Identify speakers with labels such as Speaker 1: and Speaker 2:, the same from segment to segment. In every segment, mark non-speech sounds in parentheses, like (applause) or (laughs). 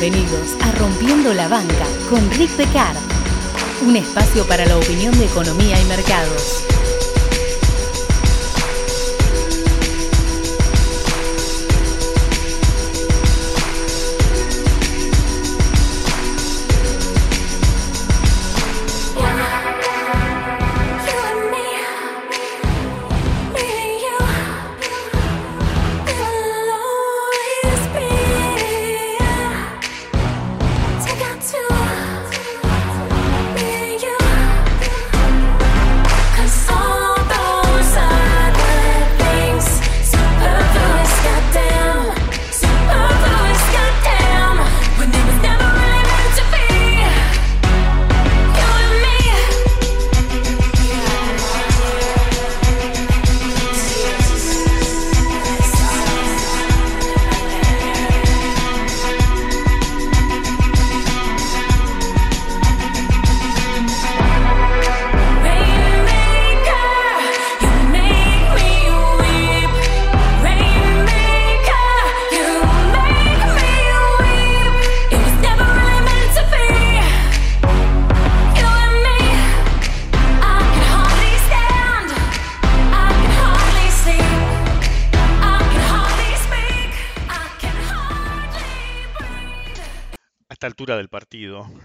Speaker 1: Bienvenidos a Rompiendo la Banca con Rick Pecard, un espacio para la opinión de economía y mercados.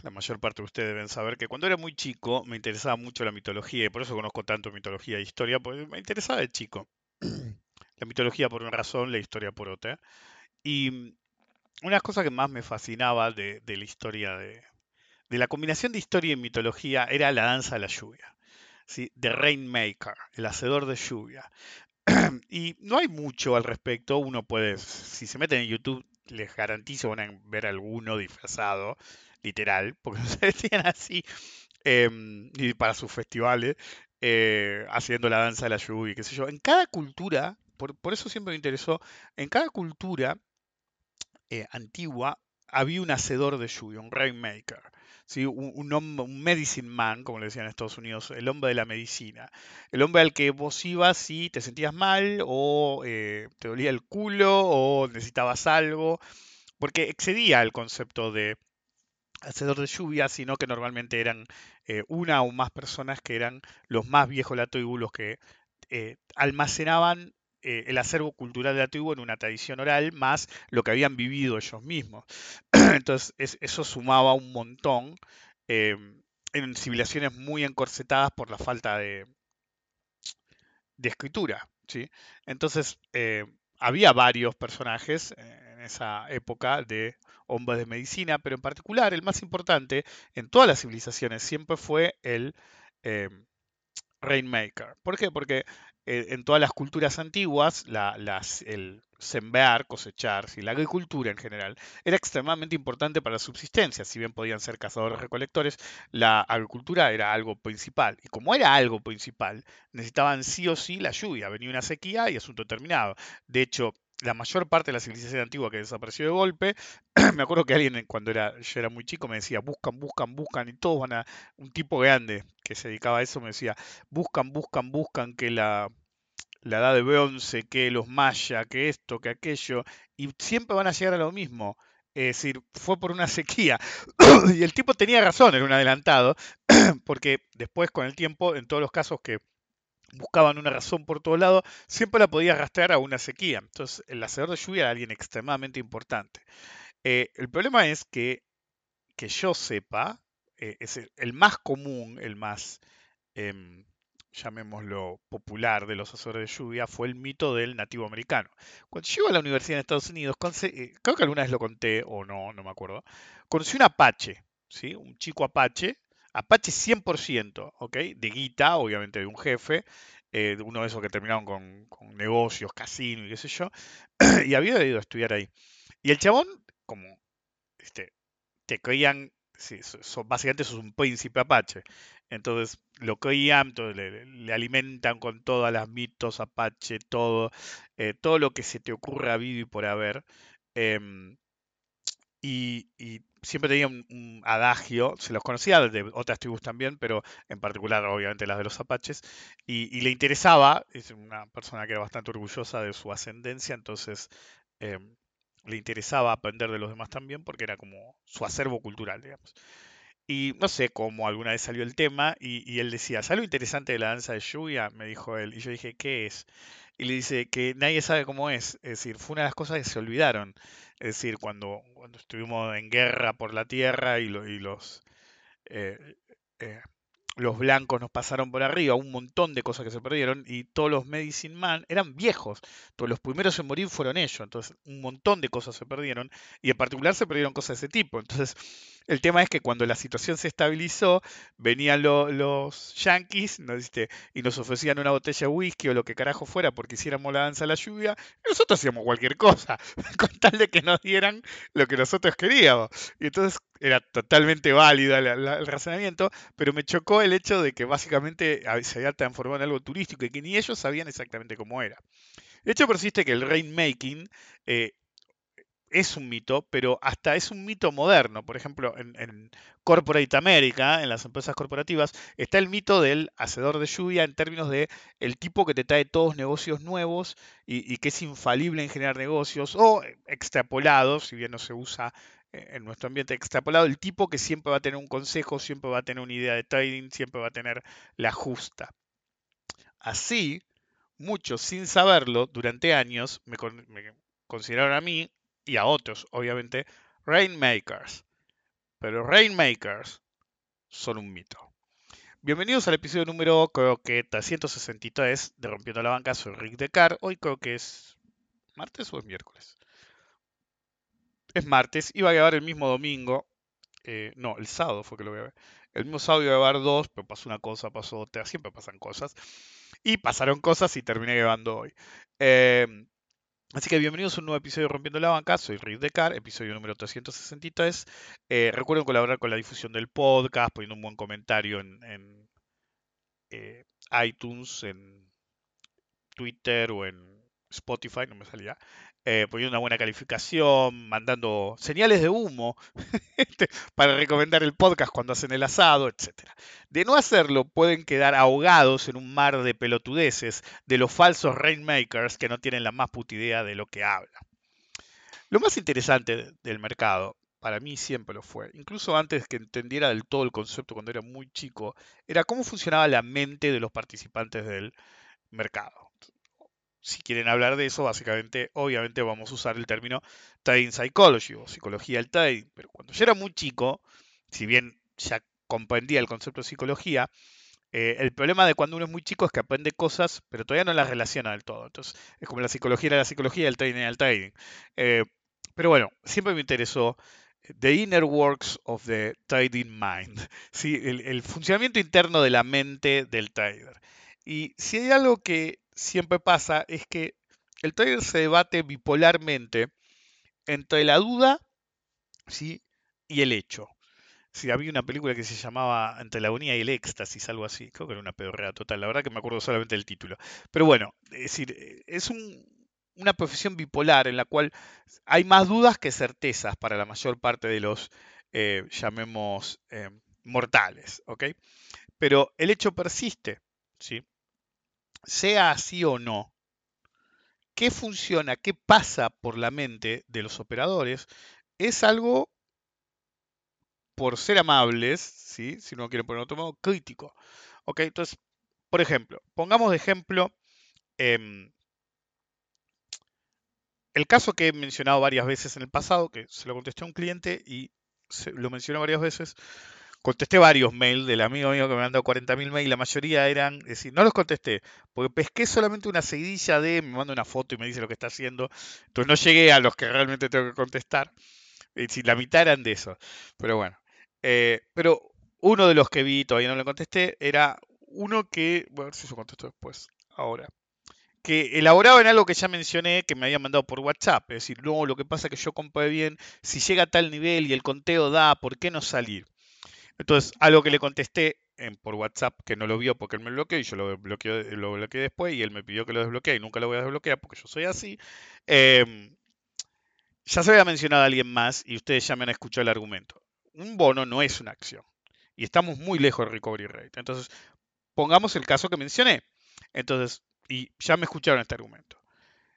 Speaker 2: La mayor parte de ustedes deben saber que cuando era muy chico me interesaba mucho la mitología y por eso conozco tanto mitología e historia, porque me interesaba de chico. (clears throat) La mitología por una razón, la historia por otra. Y una de las cosas que más me fascinaba de, la historia de, la combinación de historia y mitología era la danza de la lluvia. ¿sí? The Rainmaker, el hacedor de lluvia. (clears throat) y no hay mucho al respecto. Uno puede, si se mete en YouTube, les garantizo van a ver alguno disfrazado, literal, porque (laughs) se vestían así em, y para sus festivales, eh, haciendo la danza de la lluvia, qué sé yo. En cada cultura, por, eso siempre me interesó, en cada cultura eh, antigua había un hacedor de lluvia, un rainmaker. ¿sí? Un, hombre, un medicine man, como le decían en Estados Unidos, el hombre de la medicina. El hombre al que vos ibas si te sentías mal o eh, te dolía el culo o necesitabas algo, porque excedía el concepto de hacedor de lluvia, sino que normalmente eran eh, una o más personas que eran los más viejos latíbulos que eh, almacenaban eh, el acervo cultural de la tribu en una tradición oral, más lo que habían vivido ellos mismos. (clears throat) Entonces, eso sumaba un montón em, en civilizaciones muy encorsetadas por la falta de, de escritura. ¿sí? Entonces, había varios personajes esa época de hombres de medicina, pero en particular el más importante en todas las civilizaciones siempre fue el em, Rainmaker. ¿Por qué? Porque eh, en todas las culturas antiguas, el sembrar, cosechar, la agricultura en general, era extremadamente importante para la subsistencia. Si bien podían ser cazadores recolectores, la agricultura era algo principal. Y como era algo principal, necesitaban sí o sí la lluvia. Venía una sequía y asunto terminado. De hecho, la mayor parte de la civilización antigua que desapareció de golpe, (clears throat) me acuerdo que alguien cuando yo era muy chico me decía, buscan, buscan, buscan, y todos van a, un tipo grande que se dedicaba a eso me decía, buscan, buscan, buscan que la, la edad de bronce, que los mayas, que esto, que aquello, y siempre van a llegar a lo mismo. Es decir, fue por una sequía. (clears throat) y el tipo tenía razón, era un adelantado, (clears throat) porque después con el tiempo, en todos los casos que buscaban una razón por todos lados, siempre la podía arrastrar a una sequía. Entonces, el hacedor de lluvia era alguien extremadamente importante. Eh, el problema es que, que yo sepa, eh, es el, más común, el más, em, llamémoslo, popular de los hacedores de lluvia, fue el mito del nativo americano. Cuando yo iba a la universidad en Estados Unidos, eh, creo que alguna vez lo conté o no, no me acuerdo, conocí un apache, ¿sí? un chico apache, Apache 100%, ¿ok? De guita, obviamente de un jefe, eh, uno de esos que terminaron con, negocios, casino y qué sé yo, (clears throat) y había ido a estudiar ahí. Y el chabón, como este, te creían, básicamente sos un príncipe Apache. Entonces lo creían, le, alimentan con todas las mitos Apache, todo, eh, todo lo que se te ocurra habido y por haber. Em, y, siempre tenía un, adagio, se los conocía de otras tribus también, pero en particular obviamente las de los apaches, y, le interesaba, es una persona que era bastante orgullosa de su ascendencia, entonces em, le interesaba aprender de los demás también porque era como su acervo cultural, digamos. Y no sé cómo alguna vez salió el tema y, él decía, ¿sabes interesante de la danza de lluvia? Me dijo él. Y yo dije, ¿qué es? Y le dice que nadie sabe cómo es. Es decir, fue una de las cosas que se olvidaron. Es decir, cuando, cuando estuvimos en guerra por la tierra y, lo- y los, eh, eh, los blancos nos pasaron por arriba, un montón de cosas que se perdieron y todos los Medicine Man eran viejos. Todos los primeros en morir fueron ellos. Entonces, un montón de cosas se perdieron y en particular se perdieron cosas de ese tipo. Entonces, el tema es que cuando la situación se estabilizó, venían lo- los yankees ¿no? Y nos ofrecían una botella de whisky o lo que carajo fuera porque hiciéramos la danza a la lluvia, y nosotros hacíamos cualquier cosa, (laughs) con tal de que nos dieran lo que nosotros queríamos. Y entonces era totalmente válido la- el razonamiento, pero me chocó el hecho de que básicamente se había transformado en algo turístico y que ni ellos sabían exactamente cómo era. De hecho, persiste que el rainmaking eh, es un mito, pero hasta es un mito moderno. Por ejemplo, en, en Corporate America, en las empresas corporativas, está el mito del hacedor de lluvia en términos de el tipo que te trae todos negocios nuevos y, que es infalible en generar negocios, o extrapolado, si bien no se usa eh, en nuestro ambiente extrapolado, el tipo que siempre va a tener un consejo, siempre va a tener una idea de trading, siempre va a tener la justa. Así, muchos, sin saberlo, durante años me consideraron a mí y a otros, obviamente, Rainmakers. Pero Rainmakers son un mito. Bienvenidos al episodio número, creo que 363 de Rompiendo la Banca. Soy Rick Decar. Hoy creo que es martes o es miércoles. Es martes. Iba a grabar el mismo domingo. eh, no, el sábado fue que lo ver. El mismo sábado iba a grabar dos, pero pasó una cosa, pasó otra. Siempre pasan cosas. Y pasaron cosas y terminé grabando hoy. Eh, Así que bienvenidos a un nuevo episodio de Rompiendo la Banca. Soy Rick Decar, episodio número 363. Eh, recuerden colaborar con la difusión del podcast, poniendo un buen comentario en, eh, iTunes, en Twitter o en Spotify, no me salía. Eh, poniendo una buena calificación, mandando señales de humo (laughs) este, para recomendar el podcast cuando hacen el asado, etc. De no hacerlo, pueden quedar ahogados en un mar de pelotudeces de los falsos rainmakers que no tienen la más puta idea de lo que hablan. Lo más interesante de- del mercado, para mí siempre lo fue, incluso antes que entendiera del todo el concepto cuando era muy chico, era cómo funcionaba la mente de los participantes del mercado. Si quieren hablar de eso, básicamente, obviamente vamos a usar el término trading psychology o psicología del trading. Pero cuando yo era muy chico, si bien ya comprendía el concepto de psicología, eh, el problema de cuando uno es muy chico es que aprende cosas, pero todavía no las relaciona del todo. Entonces, es como la psicología era la psicología el trading era el trading. Eh, pero bueno, siempre me interesó The Inner Works of the Trading Mind, el, el funcionamiento interno de la mente del trader. Y si hay algo que siempre pasa es que el trader se debate bipolarmente entre la duda ¿sí? y el hecho. Sí, había una película que se llamaba Entre la agonía y el éxtasis, algo así. Creo que era una pedorrea total. La verdad que me acuerdo solamente del título. Pero bueno, es decir, es un- una profesión bipolar en la cual hay más dudas que certezas para la mayor parte de los, eh, llamemos, eh, mortales. Pero el hecho persiste, ¿sí? Sea así o no, ¿qué funciona, qué pasa por la mente de los operadores? Es algo, por ser amables, ¿sí? Si no quieren poner otro modo, crítico, ¿ok? Entonces, por ejemplo, pongamos de ejemplo em, el caso que he mencionado varias veces en el pasado, que se lo contesté a un cliente y se- lo mencionó varias veces, contesté varios mails del amigo mío que me mandó 40.000 mails, la mayoría eran, es decir, no los contesté, porque pesqué solamente una seguidilla de, me manda una foto y me dice lo que está haciendo, entonces no llegué a los que realmente tengo que contestar, es decir, la mitad eran de esos, pero bueno. Eh, pero uno de los que vi, todavía no lo contesté, era uno que, bueno, a ver si yo contesto después, ahora que elaboraba en algo que ya mencioné que me habían mandado por WhatsApp. Es decir, no, lo que pasa es que yo compré bien, si llega a tal nivel y el conteo da, ¿por qué no salir? Entonces, algo que le contesté en, por WhatsApp, que no lo vio porque él me bloqueó y yo lo bloqueé, lo bloqueé después y él me pidió que lo desbloquee y nunca lo voy a desbloquear porque yo soy así. em, ya se había mencionado a alguien más y ustedes ya me han escuchado el argumento. Un bono no es una acción y estamos muy lejos del recovery rate. Entonces, pongamos el caso que mencioné. Entonces, y ya me escucharon este argumento.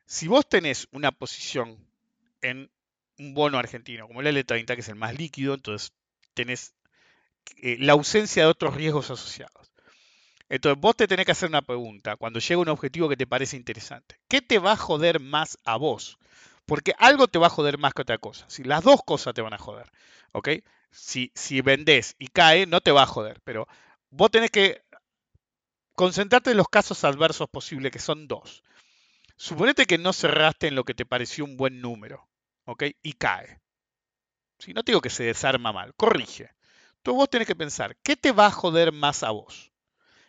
Speaker 2: Si vos tenés una posición en un bono argentino, como el L30, que es el más líquido, entonces tenés eh, la ausencia de otros riesgos asociados. Entonces vos te tenés que hacer una pregunta cuando llega un objetivo que te parece interesante. ¿Qué te va a joder más a vos? Porque algo te va a joder más que otra cosa. Si las dos cosas te van a joder, ¿ok? Si, si vendés y cae, no te va a joder, pero vos tenés que concentrarte en los casos adversos posibles, que son dos. Suponete que no cerraste en lo que te pareció un buen número, ¿ok? Y cae. Si no te digo que se desarma mal, corrige. Tú vos tenés que pensar, ¿qué te va a joder más a vos?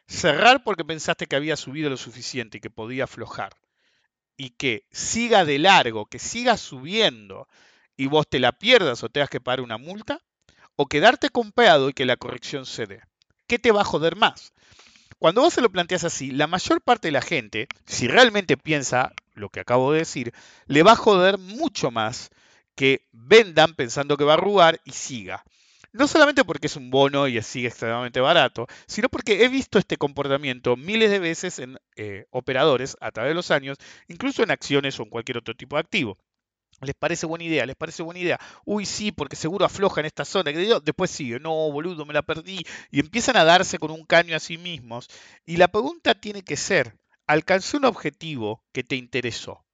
Speaker 2: Cerrar porque pensaste que había subido lo suficiente y que podía aflojar. Y que siga de largo, que siga subiendo y vos te la pierdas o tengas que pagar una multa. O quedarte compeado y que la corrección se dé. ¿Qué te va a joder más? Cuando vos se lo planteas así, la mayor parte de la gente, si realmente piensa lo que acabo de decir, le va a joder mucho más que vendan pensando que va a arrugar y siga. No solamente porque es un bono y sigue extremadamente barato, sino porque he visto este comportamiento miles de veces en eh, operadores a través de los años, incluso en acciones o en cualquier otro tipo de activo. ¿Les parece buena idea? ¿Les parece buena idea? Uy, sí, porque seguro afloja en esta zona. Después sigue, no, boludo, me la perdí. Y empiezan a darse con un caño a sí mismos. Y la pregunta tiene que ser, alcancé un objetivo que te interesó.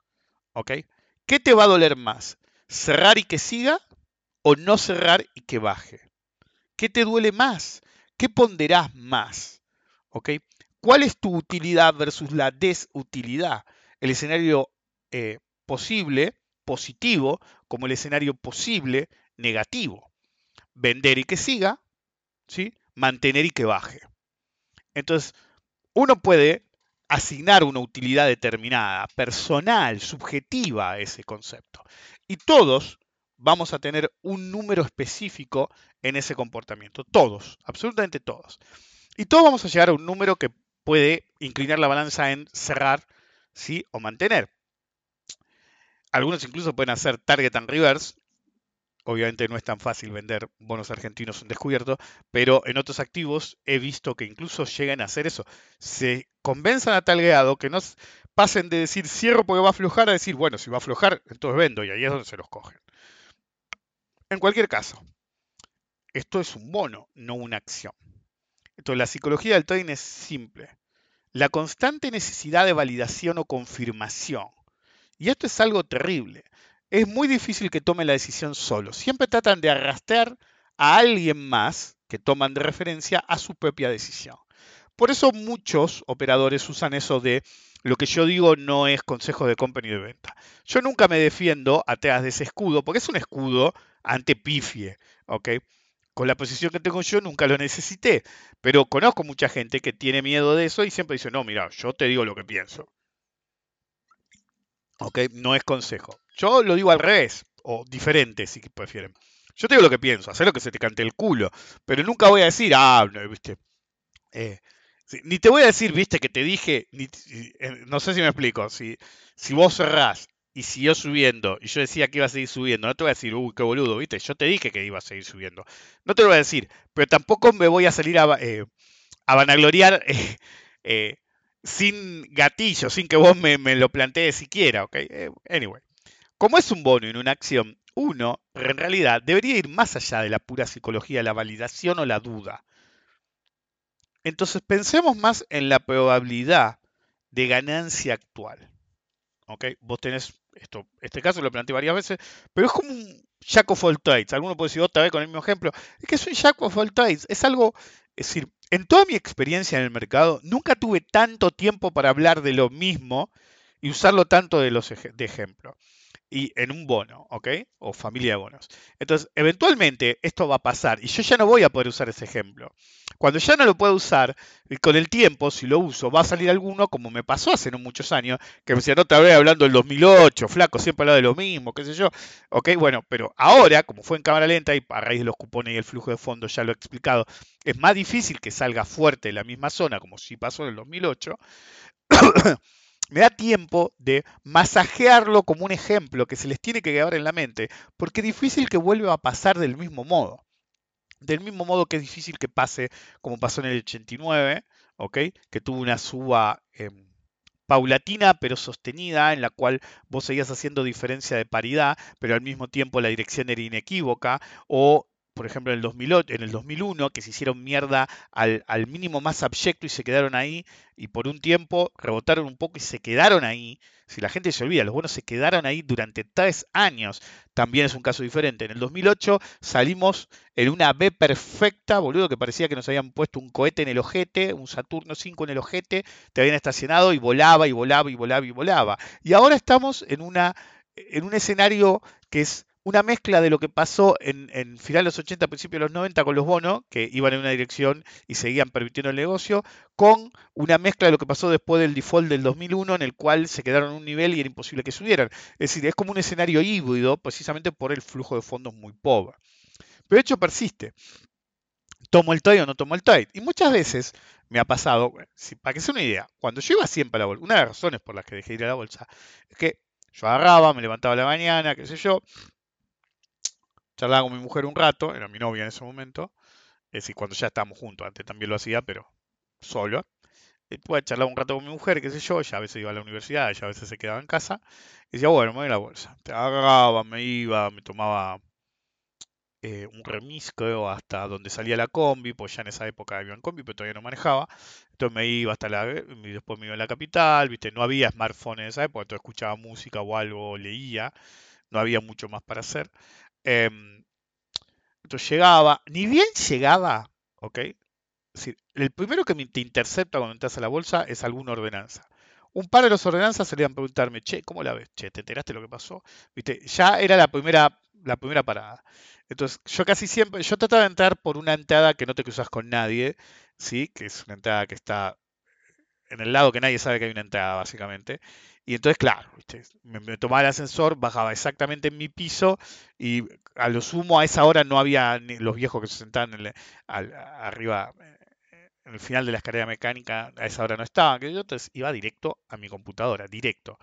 Speaker 2: ¿Ok? ¿Qué te va a doler más? ¿Cerrar y que siga? ¿O no cerrar y que baje? ¿Qué te duele más? ¿Qué ponderás más? ¿Ok? ¿Cuál es tu utilidad versus la desutilidad? El escenario eh, posible positivo como el escenario posible negativo. Vender y que siga, ¿sí? mantener y que baje. Entonces, uno puede asignar una utilidad determinada, personal, subjetiva a ese concepto. Y todos vamos a tener un número específico en ese comportamiento. Todos, absolutamente todos. Y todos vamos a llegar a un número que puede inclinar la balanza en cerrar ¿sí? o mantener. Algunos incluso pueden hacer target and reverse. Obviamente no es tan fácil vender bonos argentinos en descubierto, pero en otros activos he visto que incluso llegan a hacer eso. Se convenzan a tal grado que no pasen de decir cierro porque va a aflojar a decir, bueno, si va a aflojar, entonces vendo y ahí es donde se los cogen. En cualquier caso, esto es un bono, no una acción. Entonces la psicología del trading es simple. La constante necesidad de validación o confirmación y esto es algo terrible. Es muy difícil que tomen la decisión solo. Siempre tratan de arrastrar a alguien más que toman de referencia a su propia decisión. Por eso muchos operadores usan eso de lo que yo digo no es consejo de compra ni de venta. Yo nunca me defiendo atrás de ese escudo, porque es un escudo ante pifie, ¿ok? Con la posición que tengo yo nunca lo necesité, pero conozco mucha gente que tiene miedo de eso y siempre dice, no, mira, yo te digo lo que pienso. ¿ok? No es consejo. Yo lo digo al revés, o diferente, si prefieren. Yo te digo lo que pienso, hacer lo que se te cante el culo, pero nunca voy a decir, ah, no, viste. Eh, ni te voy a decir, viste, que te dije, eh, no sé si me explico, si, si vos cerrás y siguió subiendo y yo decía que iba a seguir subiendo, no te voy a decir, uy, qué boludo, viste, yo te dije que iba a seguir subiendo. No te lo voy a decir, pero tampoco me voy a salir a, eh, a vanagloriar (laughs) eh, sin gatillo, sin que vos me, lo plantees siquiera, ¿ok? Eh, anyway, como es un bono en una acción, uno en realidad debería ir más allá de la pura psicología, la validación o la duda. Entonces pensemos más en la probabilidad de ganancia actual. ¿Ok? Vos tenés, esto, este caso lo planteé varias veces, pero es como un jack of all trades. Alguno puede decir otra vez con el mismo ejemplo. Es que es un jack of all trades. Es algo, es decir, en toda mi experiencia en el mercado, nunca tuve tanto tiempo para hablar de lo mismo y usarlo tanto de, los de ejemplo. Y en un bono, ¿ok? O familia de bonos. Entonces, eventualmente esto va a pasar y yo ya no voy a poder usar ese ejemplo. Cuando ya no lo puedo usar, con el tiempo, si lo uso, va a salir alguno, como me pasó hace no muchos años, que me decía, no te hablé hablando del 2008, flaco, siempre hablaba de lo mismo, qué sé yo. Ok, bueno, pero ahora, como fue en cámara lenta y a raíz de los cupones y el flujo de fondo, ya lo he explicado, es más difícil que salga fuerte de la misma zona, como si pasó en el 2008. (coughs) me da tiempo de masajearlo como un ejemplo que se les tiene que quedar en la mente, porque es difícil que vuelva a pasar del mismo modo. Del mismo modo que es difícil que pase como pasó en el 89, ¿ok? Que tuvo una suba em, paulatina pero sostenida, en la cual vos seguías haciendo diferencia de paridad, pero al mismo tiempo la dirección era inequívoca, o por ejemplo, en el, 2008, en el 2001, que se hicieron mierda al, al, mínimo más abyecto y se quedaron ahí, y por un tiempo rebotaron un poco y se quedaron ahí. Si la gente se olvida, los buenos se quedaron ahí durante tres años. También es un caso diferente. En el 2008 salimos en una B perfecta, boludo, que parecía que nos habían puesto un cohete en el ojete, un Saturno 5 en el ojete, te habían estacionado y volaba y volaba y volaba y volaba. Y ahora estamos en, una, en un escenario que es una mezcla de lo que pasó en, en finales de los 80, principios de los 90 con los bonos, que iban en una dirección y seguían permitiendo el negocio, con una mezcla de lo que pasó después del default del 2001, en el cual se quedaron en un nivel y era imposible que subieran. Es decir, es como un escenario híbrido, precisamente por el flujo de fondos muy pobre. Pero de hecho persiste. ¿Tomo el trade o no tomo el trade? Y muchas veces me ha pasado, para que sea una idea, cuando yo iba siempre a la bolsa, una de las razones por las que dejé de ir a la bolsa, es que yo agarraba, me levantaba a la mañana, qué sé yo, charlaba con mi mujer un rato, era mi novia en ese momento, es decir, cuando ya estábamos juntos, antes también lo hacía, pero solo. Después charlaba un rato con mi mujer, qué sé yo, ya a veces iba a la universidad, ya a veces se quedaba en casa, y decía, bueno, me voy a la bolsa. Te agarraba, me iba, me tomaba eh, un remis, hasta donde salía la combi, pues ya en esa época iba en combi, pero todavía no manejaba. Entonces me iba hasta la, y después me iba a la capital, viste, no había smartphone en esa época, entonces escuchaba música o algo, leía, no había mucho más para hacer. Em, entonces llegaba, ni bien llegaba, ¿ok? Es decir, el primero que te intercepta cuando entras a la bolsa es alguna ordenanza. Un par de las ordenanzas serían preguntarme, che, ¿cómo la ves? Che, ¿te enteraste lo que pasó? ¿Viste? Ya era la primera, la primera parada. Entonces, yo casi siempre, yo trataba de entrar por una entrada que no te cruzas con nadie, ¿sí? Que es una entrada que está en el lado que nadie sabe que hay una entrada, básicamente. Y entonces, claro, Me, tomaba el ascensor, bajaba exactamente en mi piso y a lo sumo a esa hora no había ni los viejos que se sentaban en arriba, eh, en el final de la escalera mecánica, a esa hora no estaban. Que yo entonces iba directo a mi computadora, directo.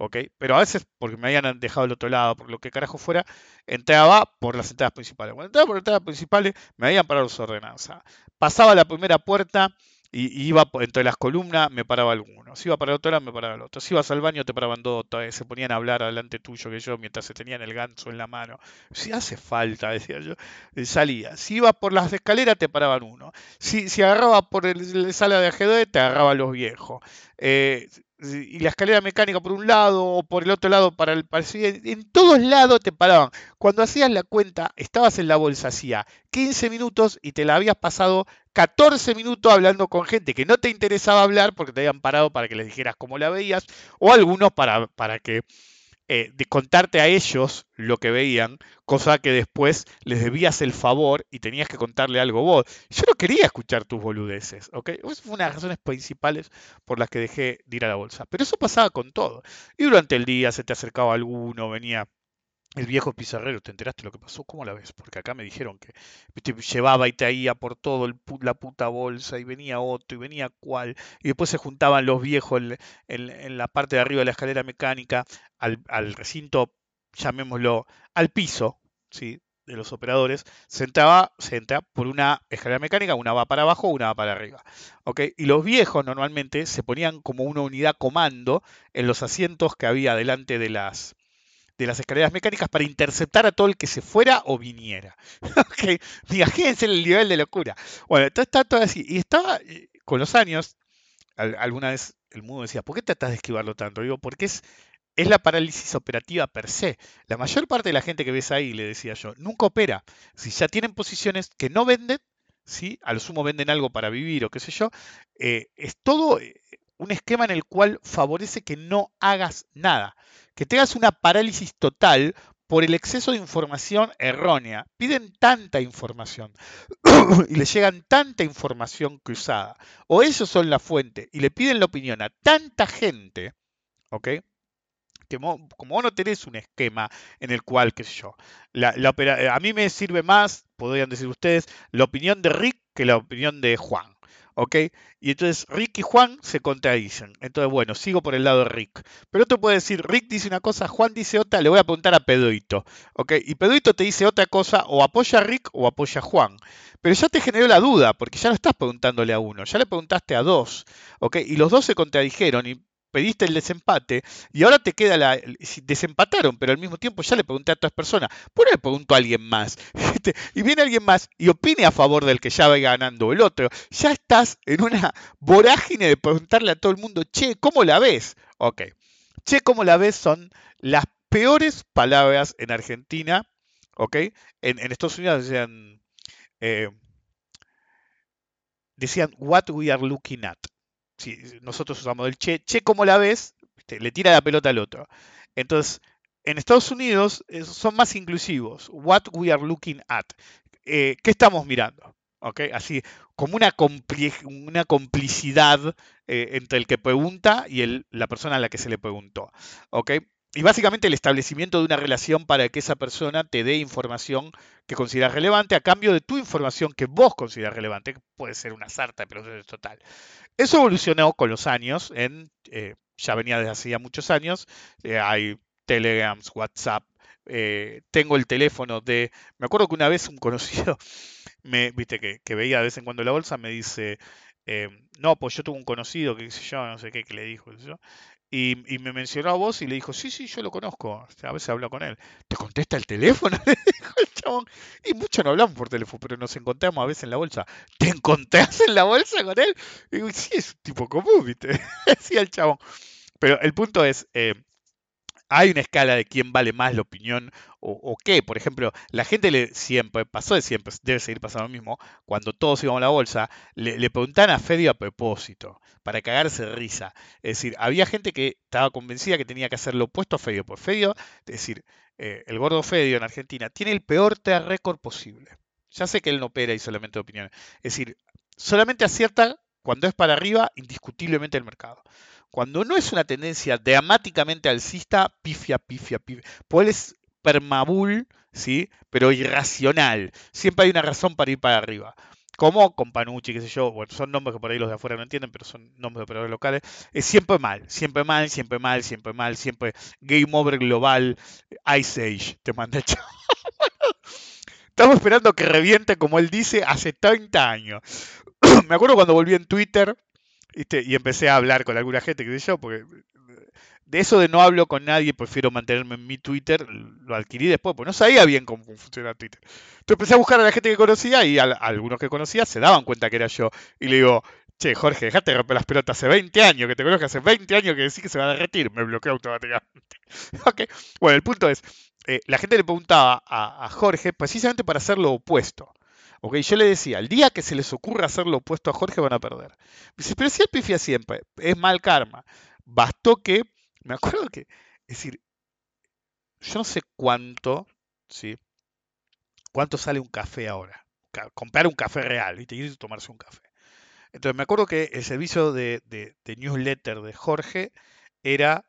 Speaker 2: ¿ok? Pero a veces, porque me habían dejado el otro lado, por lo que carajo fuera, entraba por las entradas principales. Cuando entraba por las entradas principales, me habían parado su ordenanza. Pasaba la primera puerta y, iba entre las columnas, me paraba alguno. Si iba para otro lado, me paraba el otro. Si ibas al baño, te paraban dos. Se ponían a hablar delante tuyo que yo mientras se tenían el ganso en la mano. Si hace falta, (laughs) decía yo, eh, salía. Si ibas por las escaleras, te paraban uno. Si, si agarrabas por el, sala de ajedrez, te agarraban los viejos. Eh, y la escalera mecánica por un lado o por el otro lado para el en todos lados te paraban. Cuando hacías la cuenta, estabas en la bolsa hacía 15 minutos y te la habías pasado 14 minutos hablando con gente que no te interesaba hablar porque te habían parado para que les dijeras cómo la veías o algunos para, para que eh, de contarte a ellos lo que veían, cosa que después les debías el favor y tenías que contarle algo vos. Yo no quería escuchar tus boludeces, ¿ok? Esa fue una de las razones principales por las que dejé de ir a la bolsa. Pero eso pasaba con todo. Y durante el día se te acercaba alguno, venía el viejo pizarrero, ¿te enteraste lo que pasó? ¿Cómo la ves? Porque acá me dijeron que te llevaba y traía por todo la puta bolsa y venía otro y venía cual. Y después se juntaban los viejos en, la parte de arriba de la escalera mecánica al, recinto, llamémoslo, al piso, ¿sí? de los operadores, se entraba, se entra por una escalera mecánica, una va para abajo, una va para arriba. ¿ok? Y los viejos normalmente se ponían como una unidad comando en los asientos que había delante de las, de las escaleras mecánicas para interceptar a todo el que se fuera o viniera. (laughs) okay. Imagínense el nivel de locura. Bueno, entonces está todo así. Y estaba, eh, con los años, alguna vez el mundo decía, ¿por qué tratas de esquivarlo tanto? Digo, porque es, es la parálisis operativa per se. La mayor parte de la gente que ves ahí, le decía yo, nunca opera. Si ya tienen posiciones que no venden, ¿sí? a lo sumo venden algo para vivir o qué sé yo, eh, es todo eh, un esquema en el cual favorece que no hagas nada que tengas una parálisis total por el exceso de información errónea. Piden tanta información (coughs) y le llegan tanta información cruzada. O ellos son la fuente y le piden la opinión a tanta gente, ¿ok? Que como vos no tenés un esquema en el cual, qué yo, a mí me sirve más, podrían decir ustedes, la opinión de Rick que la opinión de Juan. ¿Ok? Y entonces Rick y Juan se contradicen. Entonces, bueno, sigo por el lado de Rick. Pero otro puede decir, Rick dice una cosa, Juan dice otra, le voy a preguntar a Pedrito, ¿ok? Y Pedrito te dice otra cosa, o apoya a Rick o apoya a Juan. Pero ya te generó la duda, porque ya no estás preguntándole a uno, ya le preguntaste a dos, ¿ok? Y los dos se contradijeron y pediste el desempate y ahora te queda la... Desempataron, pero al mismo tiempo ya le pregunté a otras personas. ¿Por qué le pregunto a alguien más? (laughs) y viene alguien más y opine a favor del que ya va ganando el otro. Ya estás en una vorágine de preguntarle a todo el mundo, che, ¿cómo la ves? Ok. Che, ¿cómo la ves? Son las peores palabras en Argentina, ¿ok? En, Estados Unidos decían, eh, decían, what we are looking at si nosotros usamos el che, che, ¿cómo la ves? Le tira la pelota al otro. Entonces, en Estados Unidos son más inclusivos. What we are looking at. Eh, ¿Qué estamos mirando? ¿Okay? Así, como una, una complicidad eh, entre el que pregunta y el, la persona a la que se le preguntó. ¿Okay? Y básicamente el establecimiento de una relación para que esa persona te dé información que consideras relevante a cambio de tu información que vos consideras relevante, que puede ser una sarta, pero es total. Eso evolucionó con los años, en, eh, ya venía desde hacía muchos años, eh, hay Telegrams, WhatsApp, eh, tengo el teléfono de, me acuerdo que una vez un conocido, (laughs) me, viste que, veía de vez en cuando la bolsa, me dice, no, pues yo tuve un conocido que yo, no sé qué, que le dijo, y, me mencionó a vos y le dijo, sí, sí, yo lo conozco. a veces hablo con él. ¿Te contesta el teléfono? (laughs) Le dijo el chabón. Y mucho no hablamos por teléfono, pero nos encontramos a veces en la bolsa. ¿Te encontrás en la bolsa con él? Y digo, sí, es un tipo común, ¿viste? (laughs) Decía el chabón. Pero el punto es, eh, hay una escala de quién vale más la opinión o, qué. Por ejemplo, la gente le siempre, pasó de siempre, debe seguir pasando lo mismo, cuando todos íbamos a la bolsa, le, le preguntaban a Fedio a propósito, para cagarse de risa. Es decir, había gente que estaba convencida que tenía que hacer lo opuesto a Fedio. Por Fedio, es decir, eh, el gordo Fedio en Argentina tiene el peor récord posible. Ya sé que él no opera y solamente opiniones. Es decir, solamente acierta cuando es para arriba, indiscutiblemente el mercado. Cuando no es una tendencia dramáticamente alcista, pifia, pifia, pifia. Pues es permabull, ¿sí? Pero irracional. Siempre hay una razón para ir para arriba. Como con Panucci, qué sé yo, bueno, son nombres que por ahí los de afuera no entienden, pero son nombres de operadores locales. Es siempre mal, siempre mal, siempre mal, siempre mal, siempre Game Over Global, Ice Age, te manda el (laughs) Estamos esperando que reviente, como él dice, hace 30 años. (coughs) Me acuerdo cuando volví en Twitter, y empecé a hablar con alguna gente, que sé yo, porque de eso de no hablo con nadie, prefiero mantenerme en mi Twitter, lo adquirí después, porque no sabía bien cómo funciona Twitter. Entonces empecé a buscar a la gente que conocía y a, algunos que conocía se daban cuenta que era yo. Y le digo, che, Jorge, dejate de romper las pelotas hace 20 años, que te conozco hace 20 años que decís que se va a derretir. Me bloqueó automáticamente. (laughs) bueno, el punto es, eh, la gente le preguntaba a Jorge precisamente para hacer lo opuesto. Ok, yo le decía, el día que se les ocurra hacer lo opuesto a Jorge van a perder. Me dice, pero si él pifia siempre, es mal karma. Bastó que, me acuerdo que, es decir, yo no sé cuánto, ¿sí? ¿Cuánto sale un café ahora? Comprar un café real, y te tomarse un café. Entonces me acuerdo que el servicio de, newsletter de Jorge era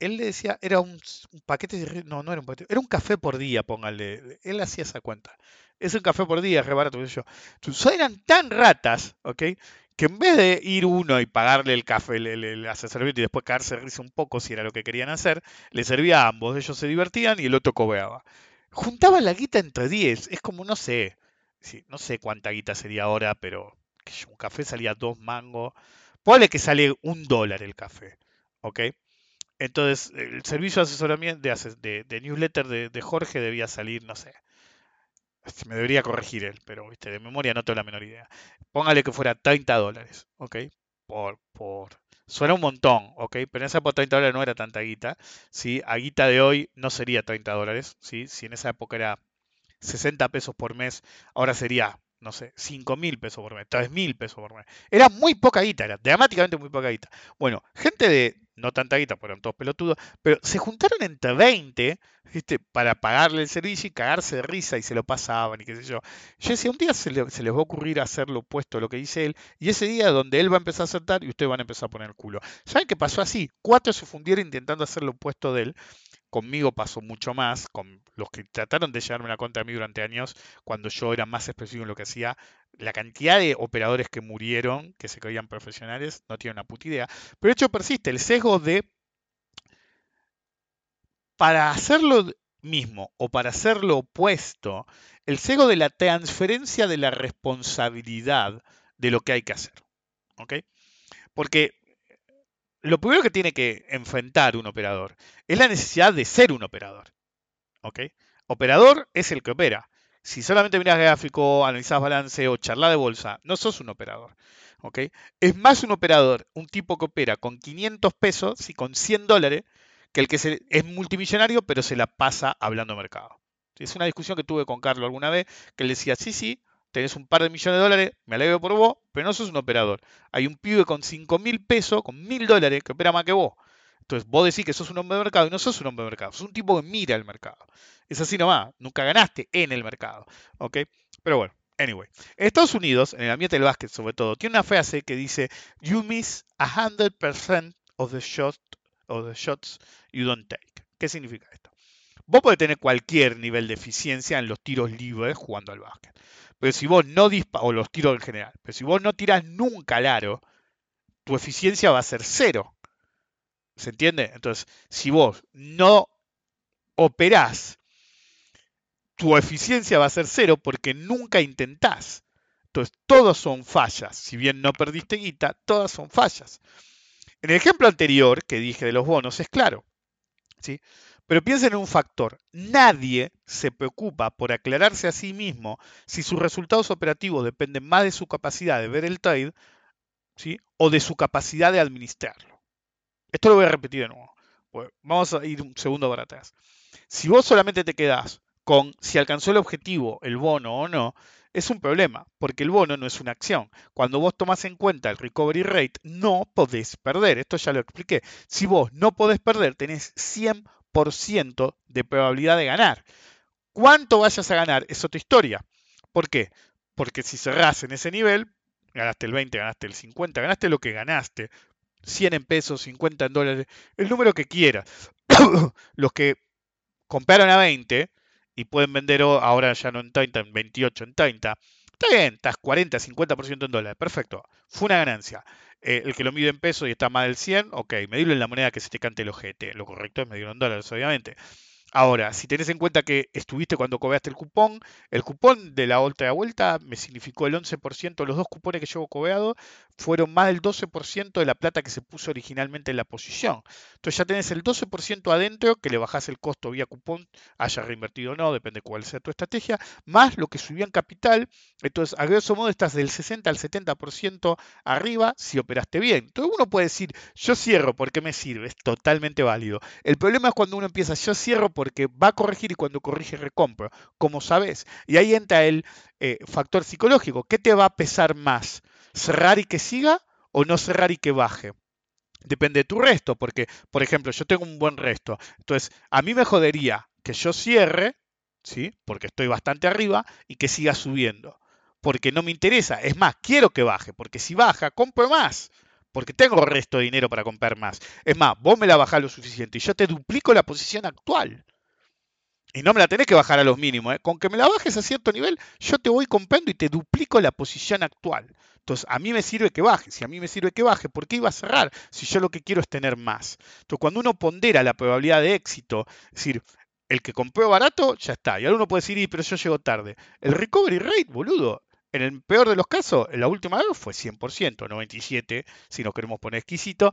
Speaker 2: él le decía, era un, un, paquete. No, no era un paquete, era un café por día, póngale. Él hacía esa cuenta es un café por día, re barato, yo. eran tan ratas, ¿ok? Que en vez de ir uno y pagarle el café, el, asesoramiento y después caerse risa un poco si era lo que querían hacer, le servía a ambos. Ellos se divertían y el otro cobeaba. Juntaban la guita entre 10. Es como, no sé, no sé cuánta guita sería ahora, pero un café salía dos mangos. Ponle que sale un dólar el café, ¿ok? Entonces, el servicio de asesoramiento de, de, newsletter de, de, Jorge debía salir, no sé, me debería corregir él, pero de memoria no tengo la menor idea. Póngale que fuera 30 dólares, ¿ok? Por, por... Suena un montón, ¿ok? Pero en esa época 30 dólares no era tanta guita, ¿sí? A guita de hoy no sería 30 dólares, ¿sí? Si en esa época era 60 pesos por mes, ahora sería, no sé, 5 mil pesos por mes, 3 mil pesos por mes. Era muy poca guita, era dramáticamente muy poca guita. Bueno, gente de, no tanta guita, fueron todos pelotudos, pero se juntaron entre 20 ¿viste? para pagarle el servicio y cagarse de risa y se lo pasaban y qué sé yo. Yo decía, un día se, les va a ocurrir hacer lo opuesto a lo que dice él, y ese día donde él va a empezar a acertar y ustedes van a empezar a poner el culo. ¿Saben qué pasó así? Cuatro se fundieron intentando hacer lo opuesto de él. Conmigo pasó mucho más, con los que trataron de llevarme la cuenta a mí durante años, cuando yo era más específico en lo que hacía, la cantidad de operadores que murieron, que se creían profesionales, no tienen una puta idea. Pero de hecho persiste el sesgo de, para hacer lo mismo o para hacer lo opuesto, el sesgo de la transferencia de la responsabilidad de lo que hay que hacer. ¿Ok? Porque lo primero que tiene que enfrentar un operador es la necesidad de ser un operador. ¿Ok? Operador es el que opera. Si solamente miras gráfico, analizas balance o charla de bolsa, no sos un operador. ¿ok? Es más un operador, un tipo que opera con 500 pesos y con 100 dólares, que el que es multimillonario pero se la pasa hablando mercado. Es una discusión que tuve con Carlos alguna vez, que él decía, sí, sí, tenés un par de millones de dólares, me alegro por vos, pero no sos un operador. Hay un pibe con 5 mil pesos, con mil dólares, que opera más que vos. Entonces vos decís que sos un hombre de mercado y no sos un hombre de mercado, sos un tipo que mira el mercado. Es así nomás, nunca ganaste en el mercado. ¿Ok? Pero bueno, anyway. Estados Unidos, en el ambiente del básquet sobre todo, tiene una frase que dice, You miss 100% of the, shot, of the shots you don't take. ¿Qué significa esto? Vos podés tener cualquier nivel de eficiencia en los tiros libres jugando al básquet. Pero si vos no disparas, o los tiros en general, pero si vos no tirás nunca al aro, tu eficiencia va a ser cero. ¿Se entiende? Entonces, si vos no operás, tu eficiencia va a ser cero porque nunca intentás. Entonces, todos son fallas. Si bien no perdiste guita, todas son fallas. En el ejemplo anterior que dije de los bonos es claro. ¿sí? Pero piensen en un factor. Nadie se preocupa por aclararse a sí mismo si sus resultados operativos dependen más de su capacidad de ver el trade ¿sí? o de su capacidad de administrarlo. Esto lo voy a repetir de nuevo. Vamos a ir un segundo para atrás. Si vos solamente te quedás con si alcanzó el objetivo, el bono o no, es un problema, porque el bono no es una acción. Cuando vos tomás en cuenta el recovery rate, no podés perder. Esto ya lo expliqué. Si vos no podés perder, tenés 100% de probabilidad de ganar. ¿Cuánto vayas a ganar? Es otra historia. ¿Por qué? Porque si cerrás en ese nivel, ganaste el 20, ganaste el 50, ganaste lo que ganaste. 100 en pesos, 50 en dólares, el número que quieras. (coughs) Los que compraron a 20 y pueden vender ahora ya no en 30, en 28, en 30. Está bien, estás 40, 50% en dólares, perfecto. Fue una ganancia. Eh, el que lo mide en pesos y está más del 100, ok, medirlo en la moneda que se te cante el ojete. Lo correcto es medirlo en dólares, obviamente. Ahora, si tenés en cuenta que estuviste cuando cobraste el cupón, el cupón de la otra vuelta me significó el 11%, los dos cupones que llevo cobrado fueron más del 12% de la plata que se puso originalmente en la posición. Entonces ya tenés el 12% adentro, que le bajás el costo vía cupón, haya reinvertido o no, depende cuál sea tu estrategia, más lo que subió en capital. Entonces, a grosso modo, estás del 60 al 70% arriba si operaste bien. Entonces uno puede decir, yo cierro porque me sirve, es totalmente válido. El problema es cuando uno empieza, yo cierro porque va a corregir y cuando corrige recompro, como sabes. Y ahí entra el eh, factor psicológico. ¿Qué te va a pesar más? ¿Cerrar y que siga o no cerrar y que baje? Depende de tu resto, porque, por ejemplo, yo tengo un buen resto. Entonces, a mí me jodería que yo cierre, ¿sí? Porque estoy bastante arriba y que siga subiendo. Porque no me interesa. Es más, quiero que baje, porque si baja, compro más porque tengo resto de dinero para comprar más. Es más, vos me la bajás lo suficiente y yo te duplico la posición actual. Y no me la tenés que bajar a los mínimos. ¿eh? Con que me la bajes a cierto nivel, yo te voy comprando y te duplico la posición actual. Entonces, a mí me sirve que baje. Si a mí me sirve que baje, ¿por qué iba a cerrar? Si yo lo que quiero es tener más. Entonces, cuando uno pondera la probabilidad de éxito, es decir, el que compró barato, ya está. Y ahora uno puede decir, pero yo llego tarde. El recovery rate, boludo, en el peor de los casos, en la última vez fue 100%, 97%, si nos queremos poner exquisito.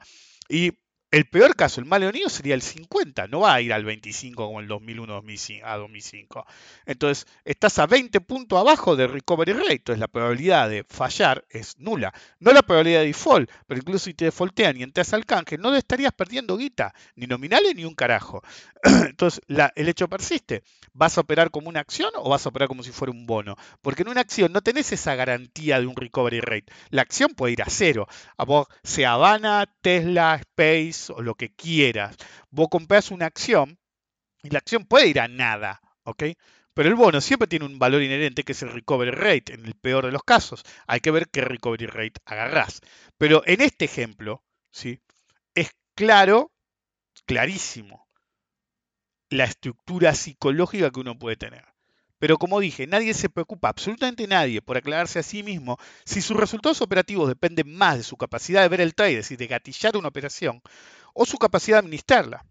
Speaker 2: Y el peor caso, el mal leonido, sería el 50, no va a ir al 25 como el 2001 a 2005. Entonces, estás a 20 puntos abajo de recovery rate, entonces la probabilidad de fallar es nula. No la probabilidad de default, pero incluso si te defaultean y entras al canje, no estarías perdiendo guita, ni nominales ni un carajo. (clears throat) Entonces, el hecho persiste. ¿Vas a operar como una acción o vas a operar como si fuera un bono? Porque en una acción no tenés esa garantía de un recovery rate. La acción puede ir a cero. A vos, sea Habana, Tesla, Space, o lo que quieras. Vos compras una acción y la acción puede ir a nada, ¿ok? Pero el bono siempre tiene un valor inherente que es el recovery rate, en el peor de los casos. Hay que ver qué recovery rate agarrás. Pero en este ejemplo, ¿sí? Es claro, clarísimo, la estructura psicológica que uno puede tener. Pero como dije, nadie se preocupa, absolutamente nadie, por aclararse a sí mismo si sus resultados operativos dependen más de su capacidad de ver el trade, es decir, de gatillar una operación, o su capacidad de administrarla.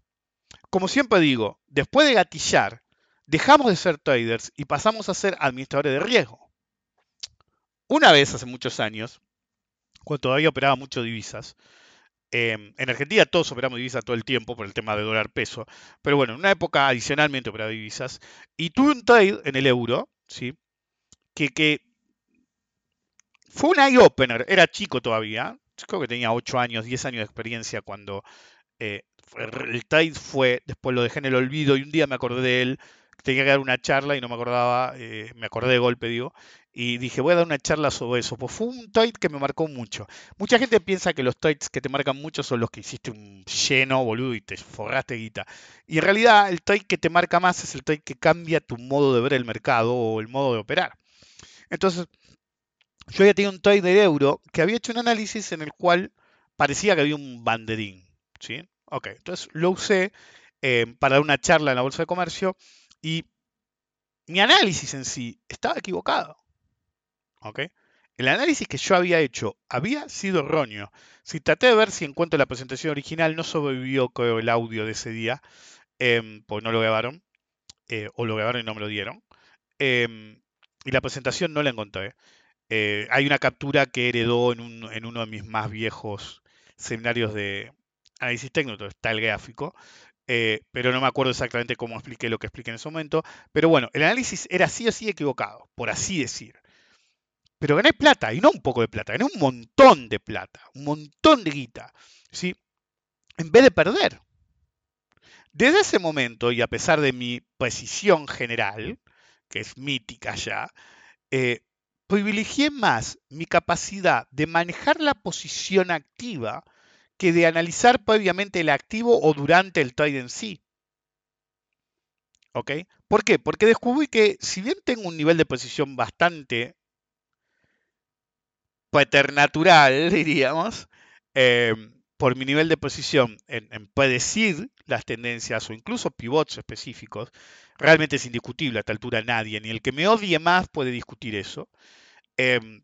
Speaker 2: Como siempre digo, después de gatillar, dejamos de ser traders y pasamos a ser administradores de riesgo. Una vez, hace muchos años, cuando todavía operaba mucho divisas, Em, en Argentina todos operamos divisas todo el tiempo por el tema de dólar peso. Pero bueno, en una época adicionalmente operaba divisas. Y tuve un trade en el euro, ¿sí? Que, que fue un eye-opener. Era chico todavía. Creo que tenía 8 años, 10 años de experiencia cuando eh, el trade fue, después lo dejé en el olvido y un día me acordé de él tenía que dar una charla y no me acordaba, eh, me acordé de golpe, digo, y dije, voy a dar una charla sobre eso. Pues fue un tweet que me marcó mucho. Mucha gente piensa que los tweets que te marcan mucho son los que hiciste un lleno, boludo, y te forraste guita. Y en realidad el tweet que te marca más es el tweet que cambia tu modo de ver el mercado o el modo de operar. Entonces, yo ya tenía un tweet de euro que había hecho un análisis en el cual parecía que había un banderín. ¿sí? Ok, entonces lo usé eh, para dar una charla en la Bolsa de Comercio y mi análisis en sí estaba equivocado. ¿Ok? El análisis que yo había hecho había sido erróneo. Si traté de ver si encuentro la presentación original, no sobrevivió el audio de ese día, eh, pues no lo grabaron, eh, o lo grabaron y no me lo dieron. Em, y la presentación no la encontré. Eh, hay una captura que heredó en, en, uno de mis más viejos seminarios de análisis técnico, está el gráfico, eh, pero no me acuerdo exactamente cómo expliqué lo que expliqué en ese momento. Pero bueno, el análisis era así o así equivocado, por así decir. Pero gané plata, y no un poco de plata, gané un montón de plata, un montón de guita, ¿sí? En vez de perder. Desde ese momento, y a pesar de mi precisión general, que es mítica ya, eh, privilegié más mi capacidad de manejar la posición activa que de analizar previamente el activo o durante el trade en sí. ¿Ok? ¿Por qué? Porque descubrí que si bien tengo un nivel de posición bastante paternatural, (laughs) diríamos, eh, por mi nivel de posición en, predecir las tendencias o incluso pivots específicos, realmente es indiscutible a esta altura nadie, ni el que me odie más puede discutir eso. Eh,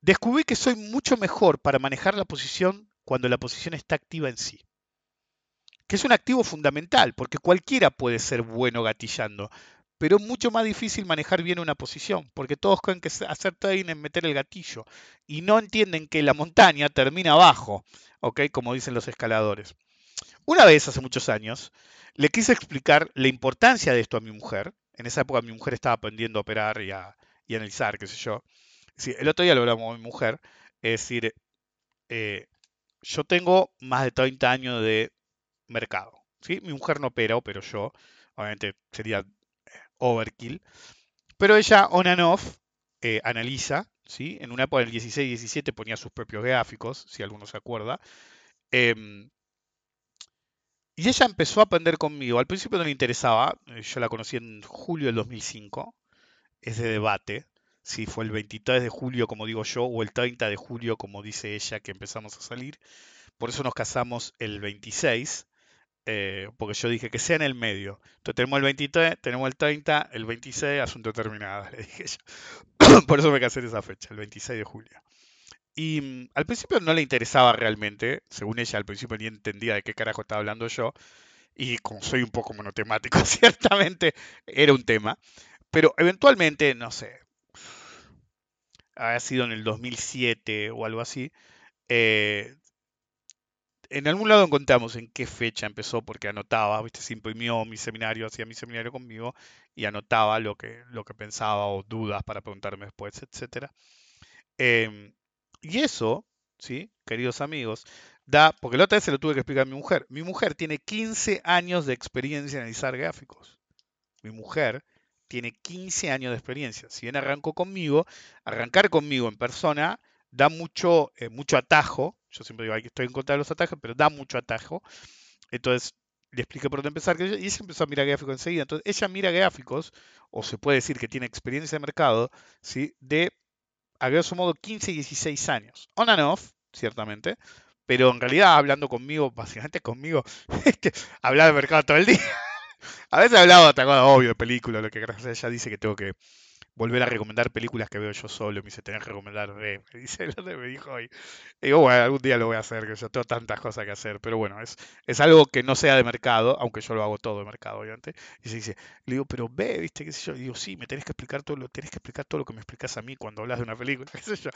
Speaker 2: descubrí que soy mucho mejor para manejar la posición cuando la posición está activa en sí. Que es un activo fundamental, porque cualquiera puede ser bueno gatillando, pero es mucho más difícil manejar bien una posición, porque todos creen que hacer trading meter el gatillo y no entienden que la montaña termina abajo, ¿ok? Como dicen los escaladores. Una vez, hace muchos años, le quise explicar la importancia de esto a mi mujer. En esa época mi mujer estaba aprendiendo a operar y a, analizar, qué sé yo. El otro día lo hablamos con mi mujer, es decir, eh, yo tengo más de 30 años de mercado. ¿sí? Mi mujer no opera, pero yo. Obviamente sería eh, overkill. Pero ella, on and off, eh, analiza. ¿sí? En una época del 16-17 ponía sus propios gráficos, si alguno se acuerda. Em, y ella empezó a aprender conmigo. Al principio no le interesaba. Yo la conocí en julio del 2005. Es de debate si fue el 23 de julio, como digo yo, o el 30 de julio, como dice ella, que empezamos a salir. Por eso nos casamos el 26, eh, porque yo dije que sea en el medio. Entonces tenemos el 23, tenemos el 30, el 26, asunto terminado, (laughs) le dije yo. (coughs) Por eso me casé en esa fecha, el 26 de julio. Y mm, al principio no le interesaba realmente, según ella al principio ni entendía de qué carajo estaba hablando yo. Y como soy un poco monotemático, (laughs) ciertamente era un tema. Pero eventualmente, no sé, ha sido en el 2007 o algo así, eh, en algún lado encontramos en qué fecha empezó, porque anotaba, ¿viste? se imprimió mi seminario, hacía mi seminario conmigo y anotaba lo que, lo que pensaba o dudas para preguntarme después, etc. Em, y eso, ¿sí? queridos amigos, da, porque la otra vez se lo tuve que explicar a mi mujer. Mi mujer tiene 15 años de experiencia en analizar gráficos. Mi mujer tiene 15 años de experiencia. Si bien arrancó conmigo, arrancar conmigo en persona da mucho, eh, mucho atajo. Yo siempre digo, estoy en contra de los atajos, pero da mucho atajo. Entonces, le expliqué por dónde empezar. Y ella empezó a mirar gráficos enseguida. Entonces, ella mira gráficos, o se puede decir que tiene experiencia de mercado, ¿sí? de, a grosso modo, 15 y 16 años. On and off, ciertamente. Pero en realidad, hablando conmigo, básicamente conmigo, (laughs) hablar de mercado todo el día. A veces he hablado hasta obvio de películas, lo que gracias a ella dice que tengo que volver a recomendar películas que veo yo solo. Me dice, tenés que recomendar Me (laughs) dice, me dijo hoy. Y digo, bueno, algún día lo voy a hacer, que yo tengo tantas cosas que hacer. Pero bueno, es, es algo que no sea de mercado, aunque yo lo hago todo de mercado, obviamente. Y se dice, le digo, pero ve, viste, qué sé yo. Y digo, sí, me tenés que explicar todo lo, tenés que explicar todo lo que me explicas a mí cuando hablas de una película, (laughs) qué sé yo.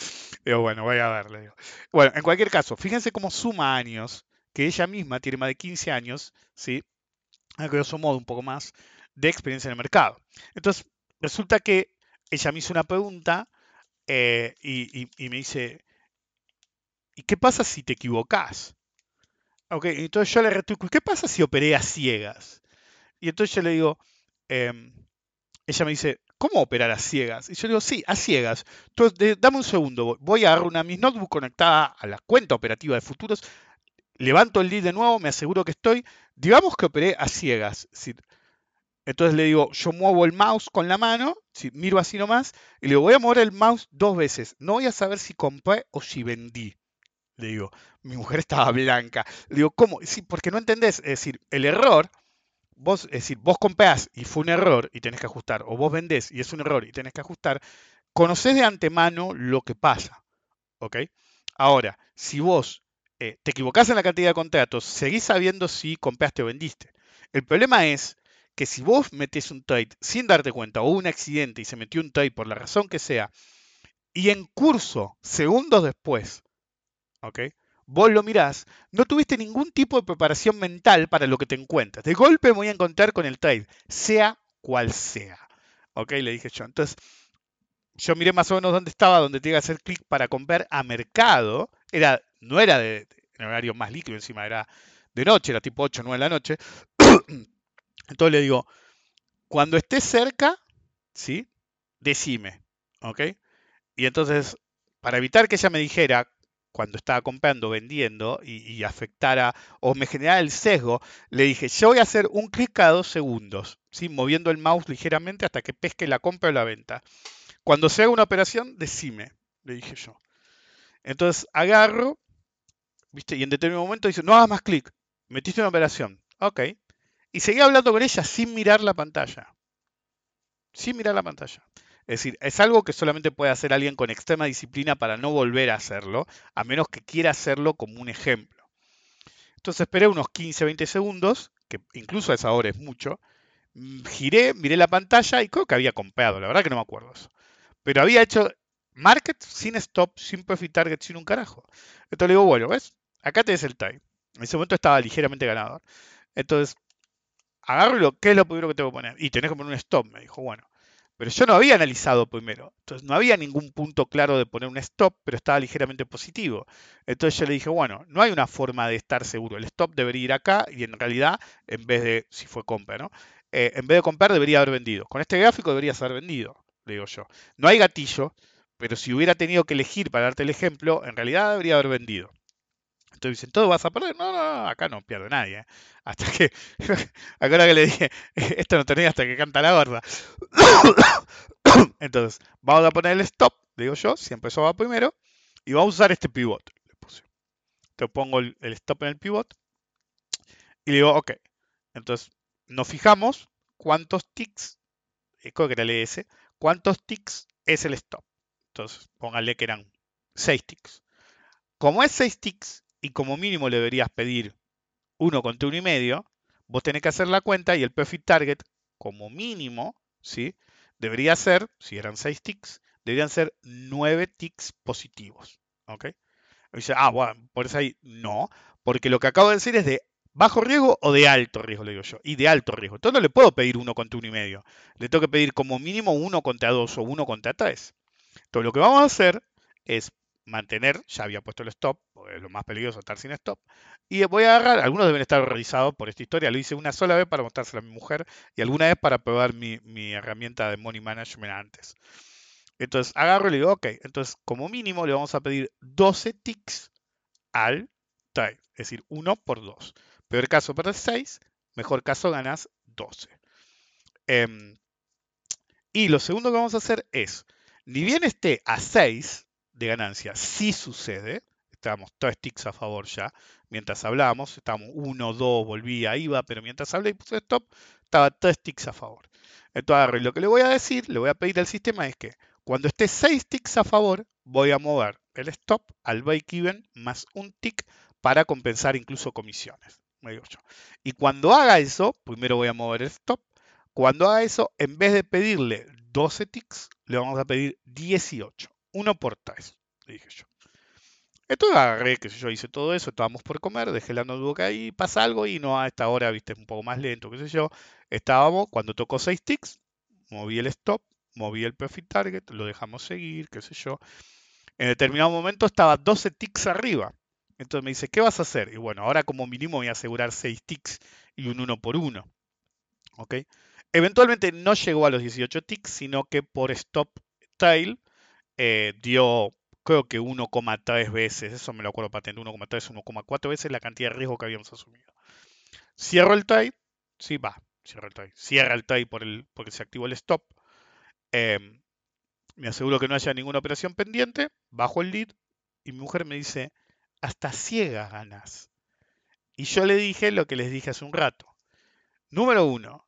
Speaker 2: Digo, bueno, voy a ver, le digo. Bueno, en cualquier caso, fíjense cómo suma años, que ella misma tiene más de 15 años, ¿sí? A grosso modo, un poco más, de experiencia en el mercado. Entonces, resulta que ella me hizo una pregunta eh, y, me dice, ¿y qué pasa si te equivocas? Ok, entonces yo le retuico, ¿qué pasa si operé a ciegas? Y entonces yo le digo, em, ella me dice, ¿cómo operar a ciegas? Y yo le digo, sí, a ciegas. Entonces, dame un segundo, voy a agarrar una mi notebook conectada a la cuenta operativa de futuros, levanto el lead de nuevo, me aseguro que estoy, digamos que operé a ciegas. Entonces le digo, yo muevo el mouse con la mano, miro así nomás, y le digo, voy a mover el mouse dos veces. No voy a saber si compré o si vendí. Le digo, mi mujer estaba blanca. Le digo, ¿cómo? Sí, porque no entendés. Es decir, el error, vos, es decir, vos comprás y fue un error y tenés que ajustar, o vos vendés y es un error y tenés que ajustar, conocés de antemano lo que pasa. ¿Ok? Ahora, si vos eh, te equivocás en la cantidad de contratos, seguís sabiendo si compraste o vendiste. El problema es que si vos metés un trade sin darte cuenta o un accidente y se metió un trade por la razón que sea, y en curso, segundos después, ¿ok? Vos lo mirás, no tuviste ningún tipo de preparación mental para lo que te encuentras. De golpe me voy a encontrar con el trade, sea cual sea. ¿Ok? Le dije yo. Entonces, yo miré más o menos dónde estaba, donde tenía que hacer clic para comprar a mercado. Era, no era de, en horario más líquido, encima era de noche, era tipo 8 o 9 de la noche. (clears throat) Entonces le digo, cuando esté cerca, ¿sí? Decime, ¿ok? Y entonces, para evitar que ella me dijera cuando estaba comprando, vendiendo y, afectara o me generara el sesgo, le dije, yo voy a hacer un clic cada dos segundos, ¿sí? moviendo el mouse ligeramente hasta que pesque la compra o la venta. Cuando se haga una operación, decime, le dije yo. Entonces agarro, ¿viste? y en determinado momento dice, no hagas más clic, metiste una operación. Ok, y seguía hablando con ella sin mirar la pantalla. Sin mirar la pantalla. Es decir, es algo que solamente puede hacer alguien con extrema disciplina para no volver a hacerlo, a menos que quiera hacerlo como un ejemplo. Entonces esperé unos 15, 20 segundos, que incluso a esa hora es mucho. Mm, giré, miré la pantalla y creo que había comprado, la verdad que no me acuerdo eso. Pero había hecho market sin stop, sin profit target, sin un carajo. Entonces le digo, bueno, ¿ves? Acá tenés el time. En ese momento estaba ligeramente ganador. Entonces agarro ¿qué es lo primero que tengo que poner? Y tenés que poner un stop, me dijo, bueno. Pero yo no había analizado primero. Entonces no había ningún punto claro de poner un stop, pero estaba ligeramente positivo. Entonces yo le dije, bueno, no hay una forma de estar seguro. El stop debería ir acá y en realidad, en vez de, si fue compra, ¿no? Eh, en vez de comprar, debería haber vendido. Con este gráfico debería ser vendido, le digo yo. No hay gatillo, pero si hubiera tenido que elegir para darte el ejemplo, en realidad debería haber vendido. Entonces dicen, ¿todo vas a perder? No, no, acá no pierde nadie. ¿eh? Hasta que, (laughs) ahora que le dije, esto no tenía hasta que canta la gorda. (coughs) Entonces, vamos a poner el stop, digo yo, siempre eso va primero, y vamos a usar este pivot. Le puse. Entonces pongo el, stop en el pivot y le digo, ok. Entonces, nos fijamos cuántos ticks, eh, creo que era el ES, cuántos ticks es el stop. Entonces, póngale que eran 6 ticks. Como es 6 ticks, y como mínimo le deberías pedir 1 contra 1,5, y medio, vos tenés que hacer la cuenta y el profit target como mínimo, ¿sí? Debería ser, si eran 6 ticks, deberían ser 9 ticks positivos, ¿ok? Dice, ah, bueno, por eso ahí no, porque lo que acabo de decir es de bajo riesgo o de alto riesgo, le digo yo, y de alto riesgo. Entonces no le puedo pedir 1 contra 1,5, y medio, le tengo que pedir como mínimo 1 contra 2 o 1 contra 3. Entonces lo que vamos a hacer es mantener, ya había puesto el stop, es lo más peligroso estar sin stop, y voy a agarrar, algunos deben estar realizados por esta historia, lo hice una sola vez para mostrárselo a mi mujer y alguna vez para probar mi, herramienta de money management antes. Entonces agarro y le digo, ok, entonces como mínimo le vamos a pedir 12 ticks al trade, es decir, 1 por 2. Peor caso para 6, mejor caso ganas 12. Em, y lo segundo que vamos a hacer es, ni bien esté a 6, de ganancia. Si sucede, estábamos tres ticks a favor ya, mientras hablábamos, estábamos 1, 2, volvía, iba, pero mientras hablé y puse stop, estaba tres ticks a favor. Entonces, lo que le voy a decir, le voy a pedir al sistema es que cuando esté 6 ticks a favor, voy a mover el stop al break-even más un tick para compensar incluso comisiones. Y cuando haga eso, primero voy a mover el stop. Cuando haga eso, en vez de pedirle 12 ticks, le vamos a pedir 18. Uno por tres, dije yo. Entonces agarré, que yo, hice todo eso, estábamos por comer, dejé la notebook ahí, pasa algo y no a esta hora, viste, un poco más lento, qué sé yo. Estábamos, cuando tocó 6 ticks, moví el stop, moví el profit target, lo dejamos seguir, qué sé yo. En determinado momento estaba 12 ticks arriba. Entonces me dice, ¿qué vas a hacer? Y bueno, ahora como mínimo voy a asegurar 6 ticks y un 1 por 1. ¿Ok? Eventualmente no llegó a los 18 ticks, sino que por stop tail eh, dio creo que 1,3 veces, eso me lo acuerdo patente, 1,3, 1,4 veces la cantidad de riesgo que habíamos asumido. Cierro el trade, sí, va, cierra el trade, cierra el trade por el, porque se activó el stop. Em, me aseguro que no haya ninguna operación pendiente, bajo el lead y mi mujer me dice, hasta ciegas ganas. Y yo le dije lo que les dije hace un rato. Número uno,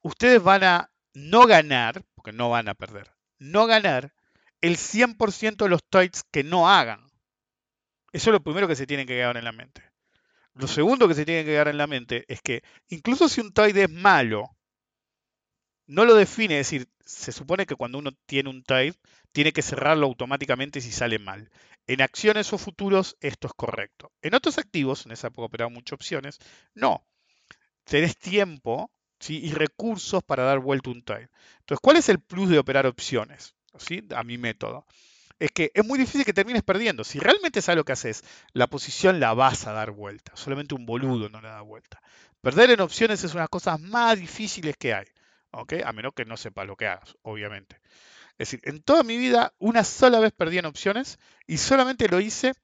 Speaker 2: ustedes van a no ganar, porque no van a perder, no ganar el 100% de los trades que no hagan. Eso es lo primero que se tiene que quedar en la mente. Lo segundo que se tiene que quedar en la mente es que incluso si un trade es malo, no lo define, es decir, se supone que cuando uno tiene un trade, tiene que cerrarlo automáticamente si sale mal. En acciones o futuros esto es correcto. En otros activos, en esa época operaba muchas opciones, no. Tenés tiempo y recursos para dar vuelta un trade. Entonces, ¿cuál es el plus de operar opciones? A mi método. Es que es muy difícil que termines perdiendo. Si realmente sabes lo que haces, la posición la vas a dar vuelta. Solamente un boludo no la da vuelta. Perder en opciones es una de las cosas más difíciles que hay. A menos que no sepa lo que hagas, obviamente. Es decir, en toda mi vida, una sola vez perdí en opciones y solamente lo hice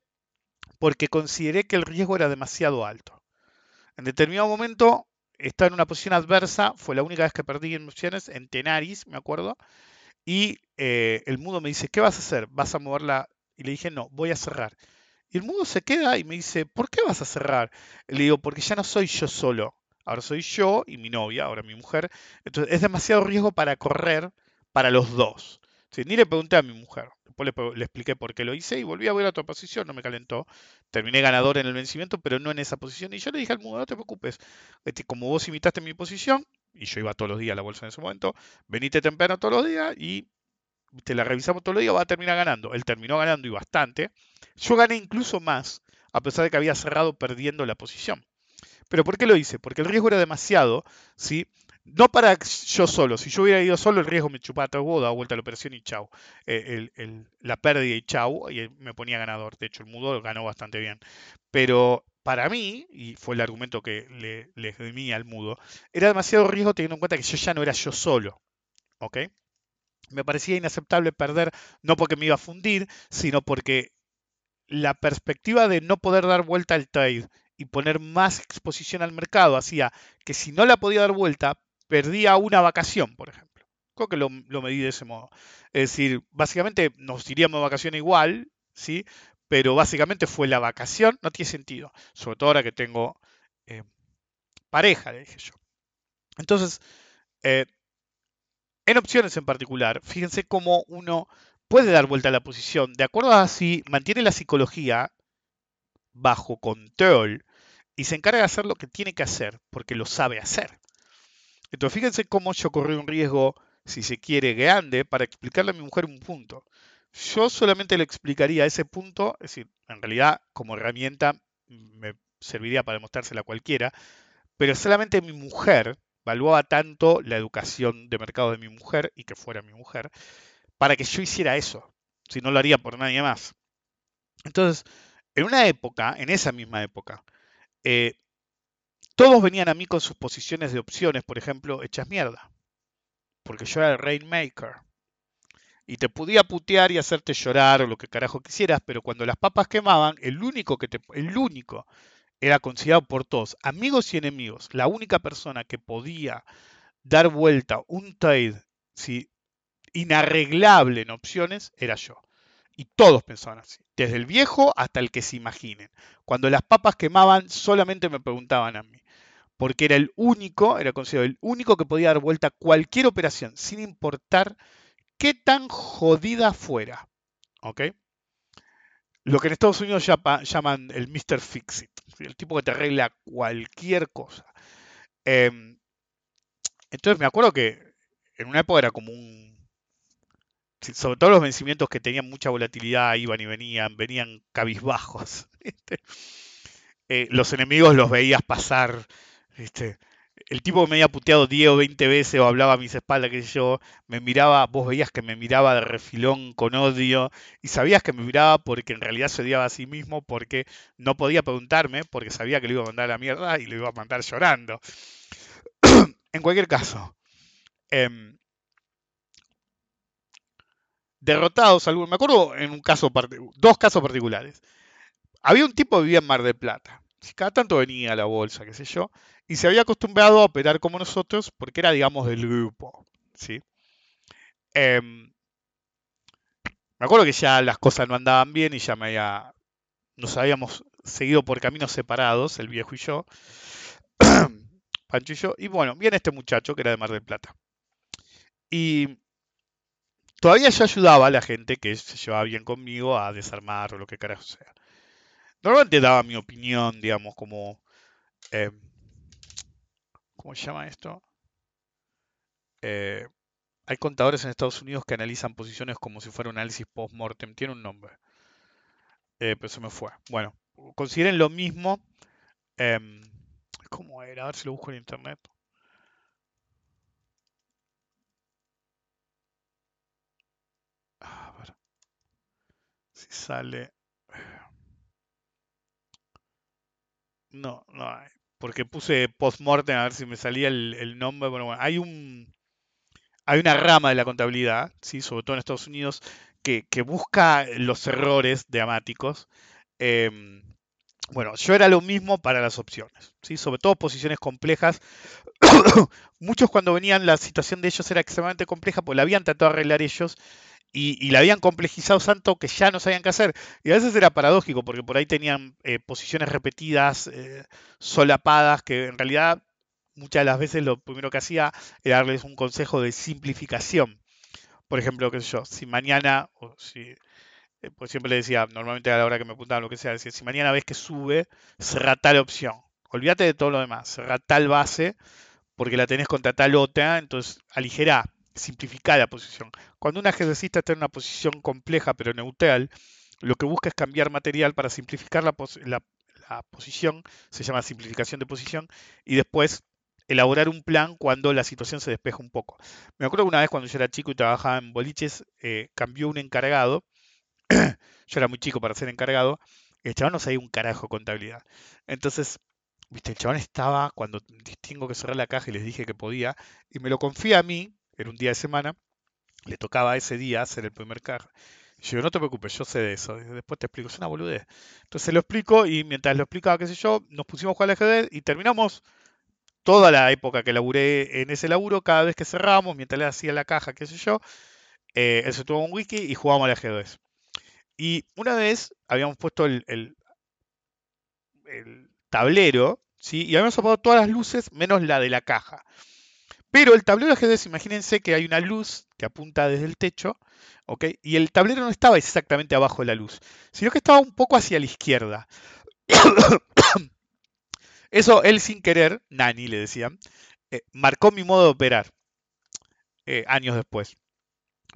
Speaker 2: porque consideré que el riesgo era demasiado alto. En determinado momento, estaba en una posición adversa, fue la única vez que perdí en opciones, en Tenaris, me acuerdo, y eh, el mudo me dice, ¿qué vas a hacer? ¿Vas a moverla? Y le dije, no, voy a cerrar. Y el mudo se queda y me dice, ¿por qué vas a cerrar? le digo, porque ya no soy yo solo. Ahora soy yo y mi novia, ahora mi mujer. Entonces es demasiado riesgo para correr para los dos. Ni le pregunté a mi mujer. Después le, expliqué por qué lo hice y volví a ver otra posición, no me calentó. Terminé ganador en el vencimiento, pero no en esa posición. Y yo le dije al mundo, no te preocupes, este, como vos imitaste mi posición, y yo iba todos los días a la bolsa en ese momento, venite temprano todos los días y te la revisamos todos los días, va a terminar ganando. Él terminó ganando y bastante. Yo gané incluso más, a pesar de que había cerrado perdiendo la posición. ¿Pero por qué lo hice? Porque el riesgo era demasiado, ¿sí? No para yo solo, si yo hubiera ido solo, el riesgo me chupaba todo, daba vuelta a la operación y chau. Eh, la pérdida y chau, y me ponía ganador. De hecho, el mudo ganó bastante bien. Pero para mí, y fue el argumento que le, le di al mudo, era demasiado riesgo teniendo en cuenta que yo ya no era yo solo. ¿Ok? Me parecía inaceptable perder, no porque me iba a fundir, sino porque la perspectiva de no poder dar vuelta al trade y poner más exposición al mercado hacía que si no la podía dar vuelta, perdía una vacación, por ejemplo. Creo que lo, medí de ese modo. Es decir, básicamente nos iríamos de vacaciones igual, ¿sí? Pero básicamente fue la vacación, no tiene sentido. Sobre todo ahora que tengo eh, pareja, le dije yo. Entonces, eh, en opciones en particular, fíjense cómo uno puede dar vuelta a la posición, de acuerdo a si mantiene la psicología bajo control y se encarga de hacer lo que tiene que hacer, porque lo sabe hacer. Entonces, fíjense cómo yo corrí un riesgo, si se quiere, grande, para explicarle a mi mujer un punto. Yo solamente le explicaría ese punto, es decir, en realidad, como herramienta, me serviría para demostrársela a cualquiera, pero solamente mi mujer valuaba tanto la educación de mercado de mi mujer y que fuera mi mujer, para que yo hiciera eso. Si no lo haría por nadie más. Entonces, en una época, en esa misma época, eh, todos venían a mí con sus posiciones de opciones, por ejemplo, hechas mierda. Porque yo era el Rainmaker. Y te podía putear y hacerte llorar o lo que carajo quisieras, pero cuando las papas quemaban, el único que te, el único era considerado por todos, amigos y enemigos, la única persona que podía dar vuelta un trade si, inarreglable en opciones era yo. Y todos pensaban así, desde el viejo hasta el que se imaginen. Cuando las papas quemaban, solamente me preguntaban a mí. porque era el único, era considerado el único que podía dar vuelta cualquier operación, sin importar qué tan jodida fuera. ¿Ok? Lo que en Estados Unidos llaman el Mr. Fixit, el tipo que te arregla cualquier cosa. Em, entonces me acuerdo que en una época era como un... Sobre todo los vencimientos que tenían mucha volatilidad iban y venían, venían cabizbajos. (laughs) Eh, los enemigos los veías pasar. El tipo que me había puteado 10 o 20 veces o hablaba a mis espaldas, que yo, me miraba, vos veías que me miraba de refilón con odio y sabías que me miraba porque en realidad se odiaba a sí mismo porque no podía preguntarme, porque sabía que le iba a mandar a la mierda y le iba a mandar llorando. (clears throat) en cualquier caso, em, derrotados me acuerdo en un caso, dos casos particulares. Había un tipo que vivía en Mar del Plata. Cada tanto venía a la bolsa, qué sé yo, y se había acostumbrado a operar como nosotros porque era, digamos, del grupo. ¿sí? Em, me acuerdo que ya las cosas no andaban bien y ya me había, nos habíamos seguido por caminos separados, el viejo y yo, (clears throat) Pancho y yo, y bueno, viene este muchacho que era de Mar del Plata. Y todavía yo ayudaba a la gente que se llevaba bien conmigo a desarmar o lo que carajo sea. Normalmente daba mi opinión, digamos, como... Eh, ¿Cómo se llama esto? Eh, hay contadores en Estados Unidos que analizan posiciones como si fuera un análisis post-mortem. Tiene un nombre. Eh, pero se me fue. Bueno, consideren lo mismo. Em, ¿Cómo era? A ver si lo busco en internet. A ver. Si sale. No, no hay. Porque puse post-mortem a ver si me salía el, nombre. Bueno, hay un. Hay una rama de la contabilidad, ¿sí? sobre todo en Estados Unidos, que, busca los errores dramáticos. Em, bueno, yo era lo mismo para las opciones, ¿sí? sobre todo posiciones complejas. (coughs) Muchos cuando venían la situación de ellos era extremadamente compleja, porque la habían tratado de arreglar ellos y, la habían complejizado tanto que ya no sabían qué hacer. Y a veces era paradójico, porque por ahí tenían eh, posiciones repetidas, eh, solapadas, que en realidad muchas de las veces lo primero que hacía era darles un consejo de simplificación. Por ejemplo, qué sé yo, si mañana, o si, eh, pues siempre le decía, normalmente a la hora que me apuntaban lo que sea, decía, si mañana ves que sube, cerra tal opción. Olvídate de todo lo demás, cerra tal base, porque la tenés contra tal otra, entonces aligera simplificar la posición. Cuando un ejercista está en una posición compleja pero neutral, lo que busca es cambiar material para simplificar la, posición, se llama simplificación de posición, y después elaborar un plan cuando la situación se despeja un poco. Me acuerdo que una vez cuando yo era chico y trabajaba en boliches, eh, cambió un encargado, (clears throat) yo era muy chico para ser encargado, el chabón no sabía un carajo contabilidad. Entonces, viste, el chabón estaba, cuando tengo que cerrar la caja y les dije que podía, y me lo confía a mí, era un día de semana, le tocaba ese día hacer el primer. Y yo, no te preocupes, yo sé de eso. Después te explico, es una boludez. Entonces lo explico y mientras lo explicaba, qué sé yo, nos pusimos a jugar al ajedrez y terminamos toda la época que laburé en ese laburo, cada vez que cerrábamos, mientras le hacía la caja, qué sé yo, eh, él se tuvo un wiki y jugábamos al ajedrez. Y una vez habíamos puesto el, el, el tablero, ¿sí? y habíamos apagado todas las luces menos la de la caja. Pero el tablero de ajedrez, imagínense que hay una luz que apunta desde el techo, ¿ok? Y el tablero no estaba exactamente abajo de la luz, sino que estaba un poco hacia la izquierda. (coughs) Eso él sin querer, Nani le decían, eh, marcó mi modo de operar eh, años después.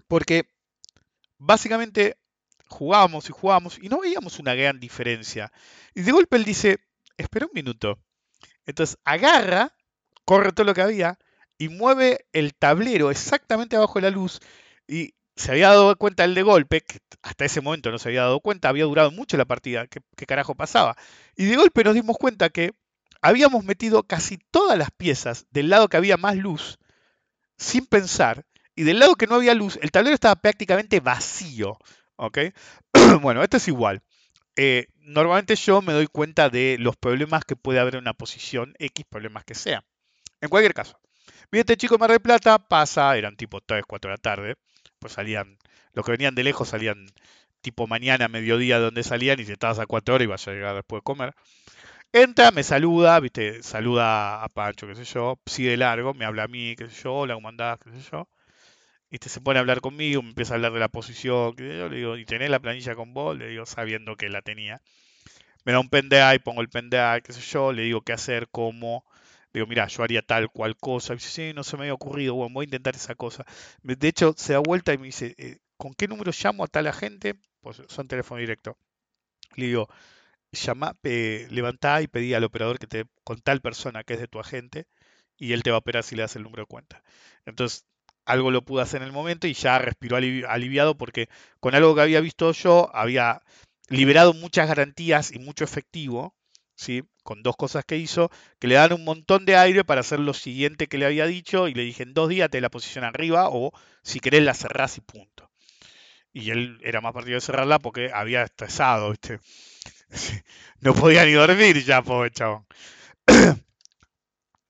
Speaker 2: Porque básicamente jugábamos y jugábamos y no veíamos una gran diferencia. Y de golpe él dice, espera un minuto. Entonces agarra, corre todo lo que había, y mueve el tablero exactamente abajo de la luz y se había dado cuenta el de golpe, que hasta ese momento no se había dado cuenta, había durado mucho la partida, ¿qué, carajo pasaba? Y de golpe nos dimos cuenta que habíamos metido casi todas las piezas del lado que había más luz, sin pensar, y del lado que no había luz, el tablero estaba prácticamente vacío. ¿Ok? (clears throat) bueno, esto es igual. Eh, normalmente yo me doy cuenta de los problemas que puede haber en una posición, X problemas que sean. En cualquier caso, Viene este chico de Mar Plata, pasa, eran tipo 3, 4 de la tarde, pues salían, los que venían de lejos salían tipo mañana, mediodía, donde salían, y si estabas a 4 horas ibas a llegar después de comer. Entra, me saluda, viste, saluda a Pancho, qué sé yo, sigue largo, me habla a mí, qué sé yo, hola, ¿cómo andás? qué sé yo. Viste, se pone a hablar conmigo, me empieza a hablar de la posición, qué sé yo, le digo, ¿y tenés la planilla con vos? Le digo, sabiendo que la tenía. Me da un pendrive, pongo el pendrive, qué sé yo, le digo qué hacer, cómo. Digo, mira, yo haría tal cual cosa. Y dice, sí, no se me había ocurrido, bueno, voy a intentar esa cosa. De hecho, se da vuelta y me dice, eh, ¿con qué número llamo a tal agente? Pues son teléfono directo. Le digo, llama, levantá y pedí al operador que te con tal persona que es de tu agente y él te va a operar si le das el número de cuenta. Entonces, algo lo pude hacer en el momento y ya respiró aliviado porque con algo que había visto yo había liberado muchas garantías y mucho efectivo, ¿sí? Con dos cosas que hizo, que le dan un montón de aire para hacer lo siguiente que le había dicho y le dije en dos días te la posición arriba o si querés la cerrás y punto. Y él era más partido de cerrarla porque había estresado, ¿viste? No podía ni dormir ya, pobre chabón. (coughs)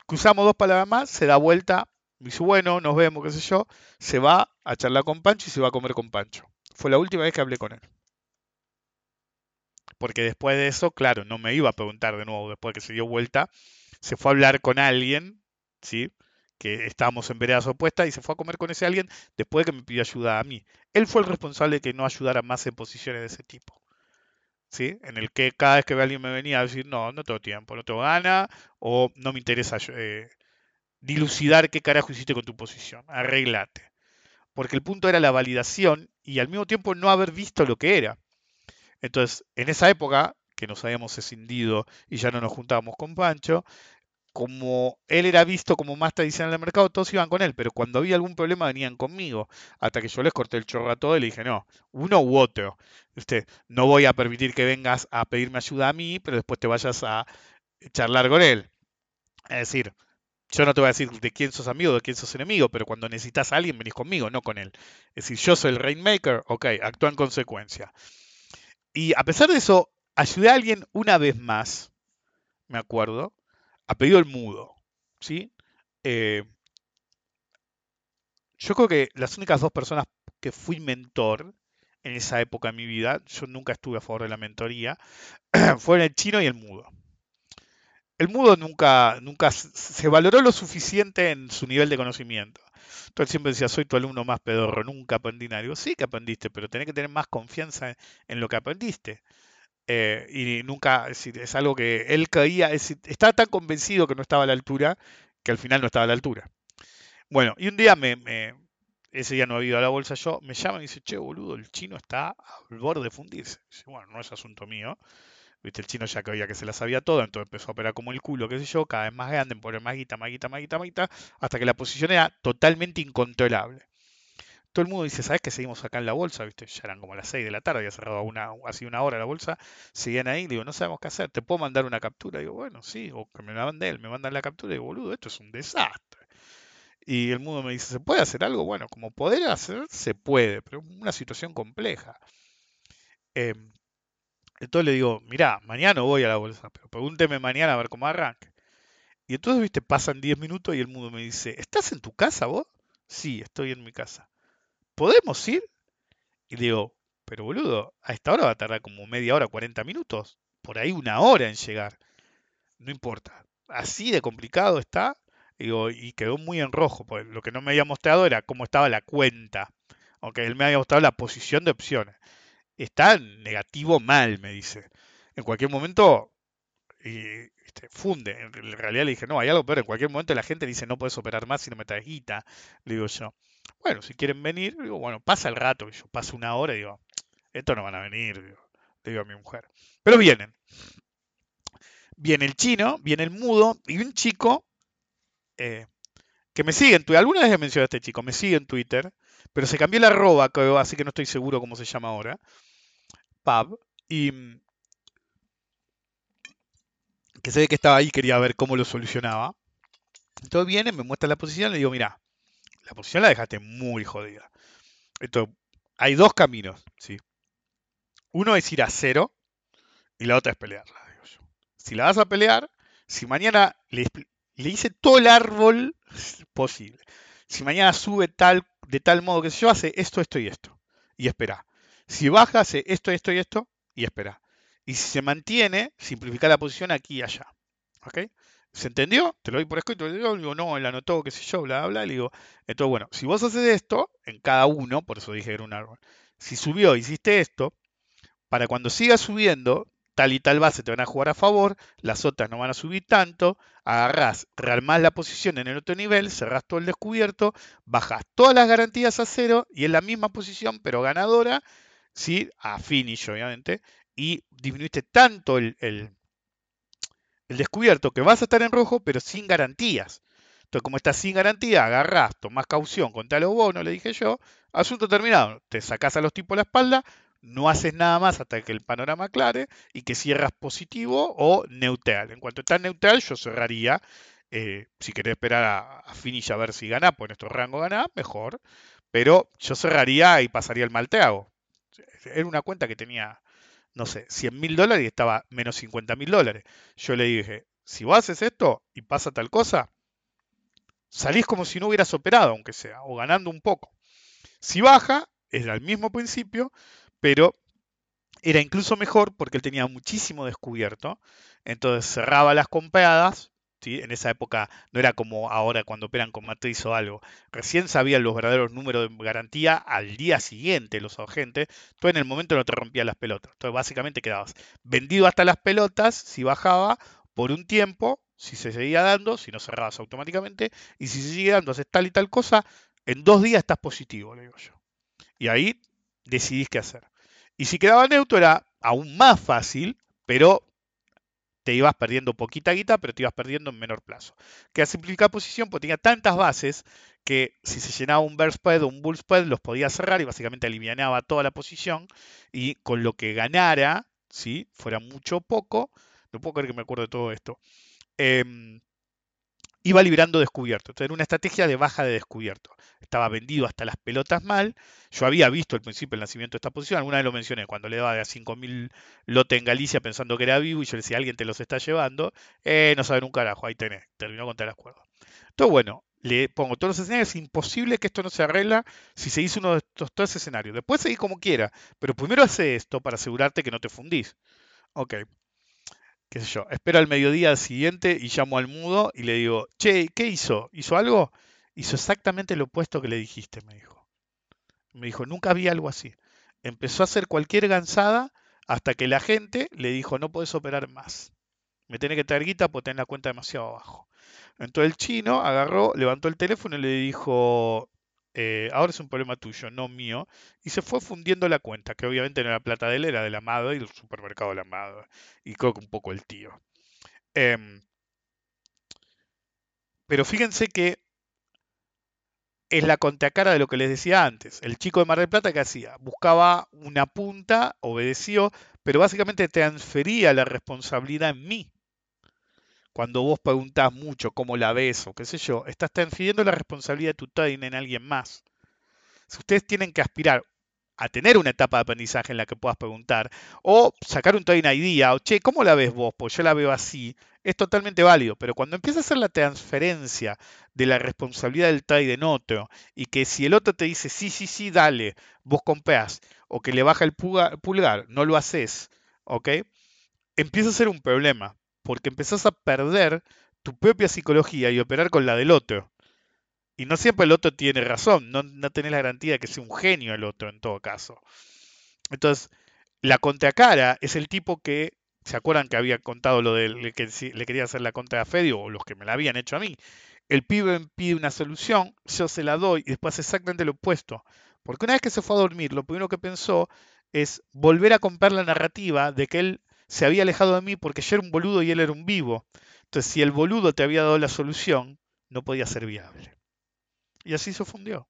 Speaker 2: Cruzamos dos palabras más, se da vuelta, me dice, bueno, nos vemos, qué sé yo, se va a charlar con Pancho y se va a comer con Pancho. Fue la última vez que hablé con él. Porque después de eso, claro, no me iba a preguntar de nuevo, después de que se dio vuelta, se fue a hablar con alguien, ¿sí? que estábamos en veredas opuestas y se fue a comer con ese alguien después de que me pidió ayuda a mí. Él fue el responsable de que no ayudara más en posiciones de ese tipo. ¿Sí? En el que cada vez que alguien me venía a decir, no, no tengo tiempo, no tengo gana, o no me interesa eh, dilucidar qué carajo hiciste con tu posición, arreglate. Porque el punto era la validación y al mismo tiempo no haber visto lo que era. Entonces, en esa época, que nos habíamos escindido y ya no nos juntábamos con Pancho, como él era visto como más tradicional del mercado, todos iban con él, pero cuando había algún problema venían conmigo, hasta que yo les corté el chorro a todo y le dije, no, uno u otro, este, no voy a permitir que vengas a pedirme ayuda a mí, pero después te vayas a charlar con él. Es decir, yo no te voy a decir de quién sos amigo, de quién sos enemigo, pero cuando necesitas a alguien venís conmigo, no con él. Es decir, yo soy el Rainmaker, ok, actúa en consecuencia. Y a pesar de eso, ayudé a alguien una vez más, me acuerdo, a pedido el mudo. ¿sí? Eh, yo creo que las únicas dos personas que fui mentor en esa época de mi vida, yo nunca estuve a favor de la mentoría, (clears throat) fueron el chino y el mudo. El mudo nunca, nunca se valoró lo suficiente en su nivel de conocimiento. Entonces siempre decía, soy tu alumno más pedorro, nunca aprendí nada. Digo, sí que aprendiste, pero tenés que tener más confianza en lo que aprendiste. Eh, y nunca, es, es, algo que él creía, estaba tan convencido que no estaba a la altura, que al final no estaba a la altura. Bueno, y un día me, ese día no había ido a la bolsa yo, me llama y dice, che, boludo, el chino está al borde de fundirse. Dice, bueno, no es asunto mío. Viste, el chino ya creía que se la sabía todo, entonces empezó a operar como el culo, qué sé yo, cada vez más grande, en poner más guita, más guita, más más hasta que la posición era totalmente incontrolable todo el mundo dice, ¿sabes que seguimos acá en la bolsa? ¿Viste? Ya eran como las 6 de la tarde, había cerrado una, así una hora la bolsa, seguían ahí, digo, no sabemos qué hacer, ¿te puedo mandar una captura? Digo, bueno, sí, o que me la mande él, me mandan la captura, digo, boludo, esto es un desastre. Y el mundo me dice, ¿se puede hacer algo? Bueno, como poder hacer, se puede, pero es una situación compleja. Em, entonces le digo, mirá, mañana voy a la bolsa, pero pregúnteme mañana a ver cómo arranque. Y entonces, viste, pasan 10 minutos y el mundo me dice, ¿estás en tu casa vos? Sí, estoy en mi casa. ¿podemos ir? Y digo, pero boludo, a esta hora va a tardar como media hora, 40 minutos, por ahí una hora en llegar. No importa. Así de complicado está. Digo, y quedó muy en rojo, porque lo que no me había mostrado era cómo estaba la cuenta. Aunque él me había mostrado la posición de opciones. Está negativo mal, me dice. En cualquier momento, y, este, funde. En realidad le dije, no, hay algo peor. En cualquier momento la gente dice, no puedes operar más si no me traes guita. Le digo yo. Bueno, si quieren venir, digo, bueno, pasa el rato, yo paso una hora y digo, estos no van a venir, le digo a mi mujer. Pero vienen. Viene el chino, viene el mudo y un chico eh, que me sigue en Twitter. Alguna vez he mencionado a este chico, me sigue en Twitter, pero se cambió la arroba, así que no estoy seguro cómo se llama ahora. Pub. Y que se ve que estaba ahí, quería ver cómo lo solucionaba. Entonces viene, me muestra la posición, le digo, mira, la posición la dejaste muy jodida. Entonces, hay dos caminos, ¿sí? Uno es ir a cero y la otra es pelearla, digo yo. Si la vas a pelear, si mañana le, hice todo el árbol posible, si mañana sube tal, de tal modo que yo, hace esto, esto y esto, y espera. Si baja, hace esto, esto y esto, y espera. Y si se mantiene, simplificar la posición aquí y allá. ¿Ok? ¿Se entendió? Te lo doy por escrito. Le digo, no, él anotó, qué sé yo, bla, bla, Le digo, entonces, bueno, si vos haces esto, en cada uno, por eso dije que era un árbol. Si subió, hiciste esto, para cuando siga subiendo, tal y tal base te van a jugar a favor, las otras no van a subir tanto, agarrás, realmás la posición en el otro nivel, cerrás todo el descubierto, bajas todas las garantías a cero y en la misma posición, pero ganadora, ¿sí? a finish obviamente, y disminuiste tanto el, el, descubierto que vas a estar en rojo, pero sin garantías. Entonces, como estás sin garantía, agarrás, tomás caución contra los bonos, le dije yo, asunto terminado. Te sacás a los tipos la espalda, no haces nada más hasta que el panorama aclare y que cierras positivo o neutral. En cuanto está neutral, yo cerraría. Eh, si querés esperar a, finish a ver si gana, pues nuestro rango gana, mejor. Pero yo cerraría y pasaría el malteago. Era una cuenta que tenía, no sé, 100 mil dólares y estaba menos 50 mil dólares. Yo le dije, si vos haces esto y pasa tal cosa, salís como si no hubieras operado, aunque sea, o ganando un poco. Si baja, es al mismo principio, pero era incluso mejor porque él tenía muchísimo descubierto, entonces cerraba las compradas, en esa época no era como ahora cuando operan con matriz o algo, recién sabían los verdaderos números de garantía al día siguiente los agentes, tú en el momento no te rompías las pelotas, entonces básicamente quedabas vendido hasta las pelotas si bajaba por un tiempo, si se seguía dando, si no cerrabas automáticamente, y si se sigue dando, haces tal y tal cosa, en dos días estás positivo, le digo yo. Y ahí decidís qué hacer. Y si quedaba neutro era aún más fácil, pero te ibas perdiendo poquita guita, pero te ibas perdiendo en menor plazo. Que a simplificar posición, porque tenía tantas bases que si se llenaba un bear spread o un bull spread, los podía cerrar y básicamente eliminaba toda la posición. Y con lo que ganara, si fuera mucho o poco, no puedo creer que me acuerdo de todo esto, em, iba liberando descubierto. Entonces era una estrategia de baja de descubierto. Estaba vendido hasta las pelotas mal. Yo había visto al principio el nacimiento de esta posición, alguna vez lo mencioné, cuando le daba de a 5.000 lote en Galicia pensando que era vivo y yo le decía, alguien te los está llevando, eh, no saben un carajo, ahí tenés, terminó contra las cuerdas. Entonces, bueno, le pongo todos los escenarios, es imposible que esto no se arregla si se hizo uno de estos tres escenarios. Después seguís como quiera, pero primero hace esto para asegurarte que no te fundís. Ok, qué sé yo, espero al mediodía siguiente y llamo al mudo y le digo, che, ¿qué hizo? ¿Hizo algo? Hizo exactamente lo opuesto que le dijiste, me dijo. Me dijo, nunca vi algo así. Empezó a hacer cualquier gansada hasta que la gente le dijo, no puedes operar más. Me tiene que traer guita porque tenés la cuenta demasiado abajo. Entonces el chino agarró, levantó el teléfono y le dijo, eh, ahora es un problema tuyo, no mío, y se fue fundiendo la cuenta, que obviamente no era plata de él, era del amado y el supermercado del amado, y creo que un poco el tío. Em, pero fíjense que es la contracara de lo que les decía antes. El chico de Mar del Plata, ¿qué hacía? Buscaba una punta, obedeció, pero básicamente transfería la responsabilidad en mí. Cuando vos preguntás mucho cómo la ves o qué sé yo, estás transfiriendo la responsabilidad de tu trading en alguien más. Si ustedes tienen que aspirar a tener una etapa de aprendizaje en la que puedas preguntar, o sacar un trading idea, o che, ¿cómo la ves vos? Pues yo la veo así, es totalmente válido, pero cuando empieza a hacer la transferencia de la responsabilidad del trade en otro, y que si el otro te dice, sí, sí, sí, dale, vos comprás, o que le baja el pulgar, no lo haces, ¿ok? Empieza a ser un problema porque empezás a perder tu propia psicología y operar con la del otro. Y no siempre el otro tiene razón, no, no tenés la garantía de que sea un genio el otro en todo caso. Entonces, la contracara es el tipo que, ¿se acuerdan que había contado lo de que le quería hacer la contra a Fedio o los que me la habían hecho a mí? El pibe me pide una solución, yo se la doy y después exactamente lo opuesto. Porque una vez que se fue a dormir, lo primero que pensó es volver a comprar la narrativa de que él se había alejado de mí porque yo era un boludo y él era un vivo. Entonces, si el boludo te había dado la solución, no podía ser viable. Y así se fundió.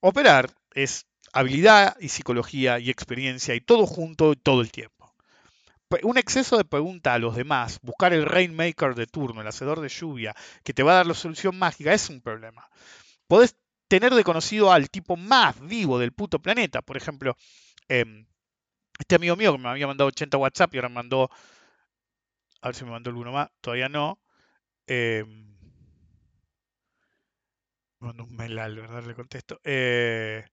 Speaker 2: Operar es habilidad y psicología y experiencia y todo junto todo el tiempo. Un exceso de pregunta a los demás, buscar el rainmaker de turno, el hacedor de lluvia, que te va a dar la solución mágica, es un problema. Podés tener de conocido al tipo más vivo del puto planeta. Por ejemplo, eh, este amigo mío que me había mandado 80 WhatsApp y ahora me mandó. A ver si me mandó alguno más. Todavía no. Eh, me mandó un mail al, ¿verdad? Le contesto. Eh,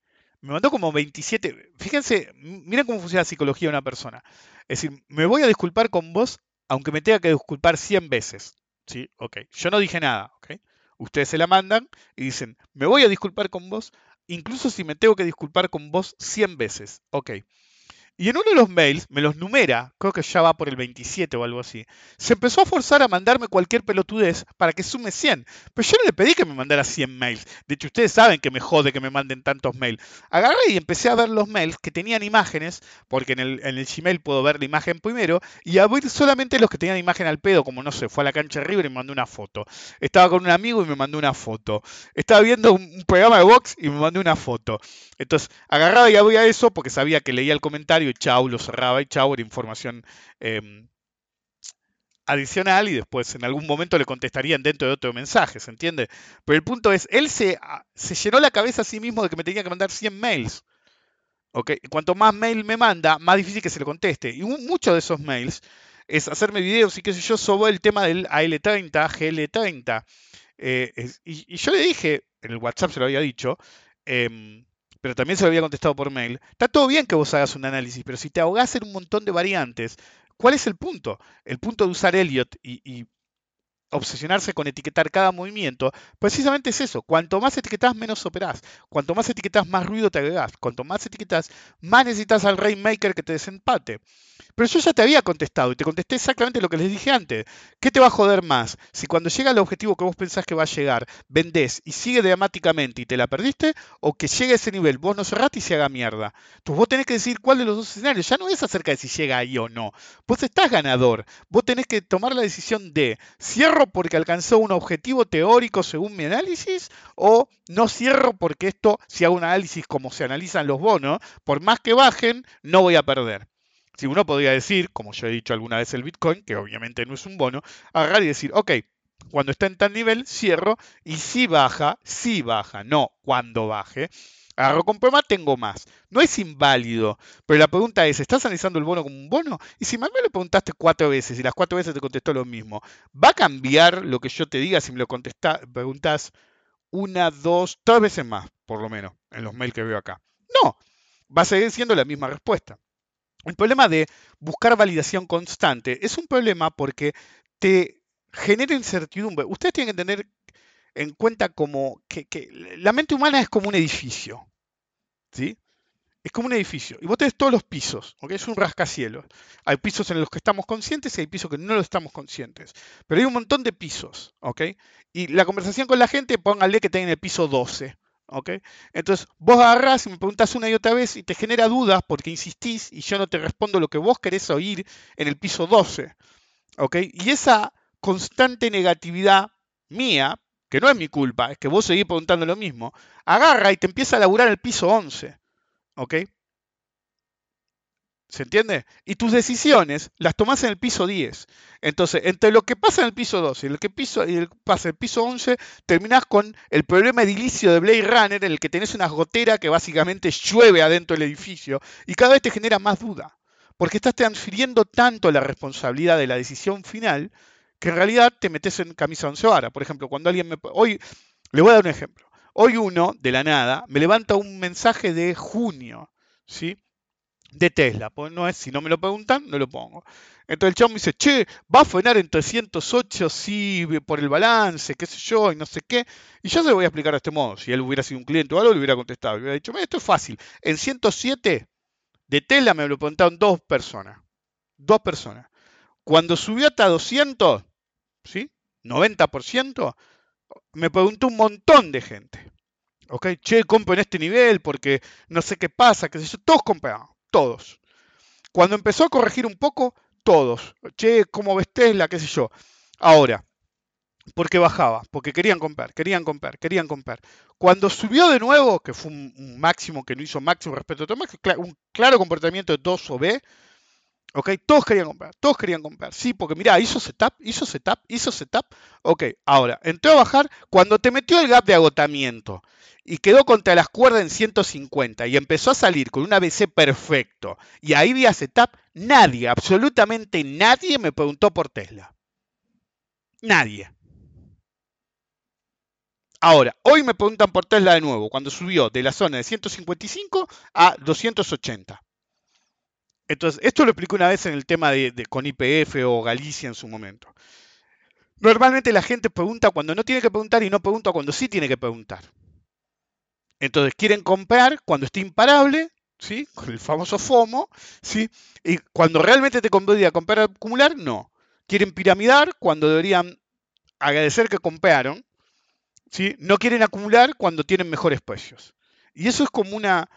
Speaker 2: Me mandó como 27. Fíjense, miren cómo funciona la psicología de una persona. Es decir, me voy a disculpar con vos aunque me tenga que disculpar 100 veces. ¿Sí? Ok. Yo no dije nada. ¿ok? Ustedes se la mandan y dicen, me voy a disculpar con vos, incluso si me tengo que disculpar con vos 100 veces. Ok. Y en uno de los mails, me los numera, creo que ya va por el 27 o algo así, se empezó a forzar a mandarme cualquier pelotudez para que sume 100. Pero yo no le pedí que me mandara 100 mails. De hecho, ustedes saben que me jode que me manden tantos mails. Agarré y empecé a ver los mails que tenían imágenes, porque en el, Gmail puedo ver la imagen primero, y a ver solamente los que tenían imagen al pedo, como no sé, fue a la cancha de River y me mandó una foto. Estaba con un amigo y me mandó una foto. Estaba viendo un, un programa de box y me mandó una foto. Entonces, agarraba y abría eso porque sabía que leía el comentario y chau, lo cerraba y chau, era información eh, adicional y después en algún momento le contestarían dentro de otro mensaje, ¿se entiende? Pero el punto es, él se, se llenó la cabeza a sí mismo de que me tenía que mandar 100 mails. ¿ok? Cuanto más mail me manda, más difícil que se le conteste. Y muchos de esos mails es hacerme videos y qué sé yo sobre el tema del AL30, GL30. Eh, y, y, yo le dije, en el WhatsApp se lo había dicho, eh, pero también se lo había contestado por mail. Está todo bien que vos hagas un análisis, pero si te ahogás en un montón de variantes, ¿cuál es el punto? El punto de usar Elliot y, y obsesionarse con etiquetar cada movimiento, precisamente es eso. Cuanto más etiquetas, menos operás. Cuanto más etiquetas, más ruido te agregás. Cuanto más etiquetas, más necesitas al Rainmaker que te desempate. Pero yo ya te había contestado y te contesté exactamente lo que les dije antes. ¿Qué te va a joder más? Si cuando llega el objetivo que vos pensás que va a llegar, vendés y sigue dramáticamente y te la perdiste, o que llegue a ese nivel, vos no cerraste y se haga mierda. Entonces vos tenés que decir cuál de los dos escenarios. Ya no es acerca de si llega ahí o no. Vos estás ganador. Vos tenés que tomar la decisión de cierro porque alcanzó un objetivo teórico según mi análisis, o no cierro porque esto, si hago un análisis como se analizan los bonos, por más que bajen, no voy a perder. Si uno podría decir, como yo he dicho alguna vez el Bitcoin, que obviamente no es un bono, agarrar y decir, ok, cuando está en tal nivel, cierro, y si baja, si baja, no cuando baje. Agarro con tengo más. No es inválido, pero la pregunta es, ¿estás analizando el bono como un bono? Y si me lo preguntaste cuatro veces y las cuatro veces te contestó lo mismo, ¿va a cambiar lo que yo te diga si me lo preguntas una, dos, tres veces más, por lo menos, en los mails que veo acá? No, va a seguir siendo la misma respuesta. El problema de buscar validación constante es un problema porque te genera incertidumbre. Ustedes tienen que tener en cuenta como que, la mente humana es como un edificio. ¿sí? Es como un edificio. Y vos tenés todos los pisos, ¿ok? Es un rascacielos. Hay pisos en los que estamos conscientes y hay pisos que no lo estamos conscientes. Pero hay un montón de pisos, ¿ok? Y la conversación con la gente, póngale que está en el piso 12. ¿ok? Entonces, vos agarrás y me preguntás una y otra vez y te genera dudas porque insistís y yo no te respondo lo que vos querés oír en el piso 12, ¿ok? Y esa constante negatividad mía, que no es mi culpa, es que vos seguís preguntando lo mismo, agarra y te empieza a laburar el piso 11, ¿ok? ¿Se entiende? Y tus decisiones las tomás en el piso 10. Entonces, entre lo que pasa en el piso 12 y lo que piso, y pasa en el piso 11, terminás con el problema edilicio de Blade Runner, en el que tenés una gotera que básicamente llueve adentro del edificio y cada vez te genera más duda. Porque estás transfiriendo tanto la responsabilidad de la decisión final que en realidad te metes en camisa once varas. Por ejemplo, cuando alguien me... Hoy, le voy a dar un ejemplo. Hoy uno, de la nada, me levanta un mensaje de junio, ¿sí? de Tesla. Pues no es, si no me lo preguntan, no lo pongo. Entonces el chavo me dice, che, va a frenar en 308 sí, por el balance, qué sé yo, y no sé qué. Y yo se lo voy a explicar de este modo. Si él hubiera sido un cliente o algo, le hubiera contestado. Le hubiera dicho, esto es fácil. En 107 de Tesla me lo preguntaron dos personas. Dos personas. Cuando subió hasta 200, ¿sí? 90%, me preguntó un montón de gente. ¿Ok? Che, compro en este nivel porque no sé qué pasa, qué sé yo. Todos compraban todos. Cuando empezó a corregir un poco, todos. Che, ¿cómo ves Tesla? ¿Qué sé yo? Ahora, porque bajaba, porque querían comprar, querían comprar, querían comprar. Cuando subió de nuevo, que fue un, máximo que no hizo máximo respecto a todo, un claro comportamiento de 2 o B, ok, todos querían comprar, todos querían comprar. Sí, porque mira, hizo setup, hizo setup, hizo setup. Ok, ahora, entró a bajar cuando te metió el gap de agotamiento y quedó contra las cuerdas en 150 y empezó a salir con un ABC perfecto y ahí vía setup, nadie, absolutamente nadie me preguntó por Tesla. Nadie. Ahora, hoy me preguntan por Tesla de nuevo, cuando subió de la zona de 155 a 280. Entonces, esto lo expliqué una vez en el tema de, con IPF o Galicia en su momento. Normalmente la gente pregunta cuando no tiene que preguntar y no pregunta cuando sí tiene que preguntar. Entonces, quieren comprar cuando esté imparable, ¿sí? Con el famoso FOMO, ¿sí? Y cuando realmente te conviene comprar acumular, no. Quieren piramidar cuando deberían agradecer que compraron, ¿sí? No quieren acumular cuando tienen mejores precios. Y eso es como una,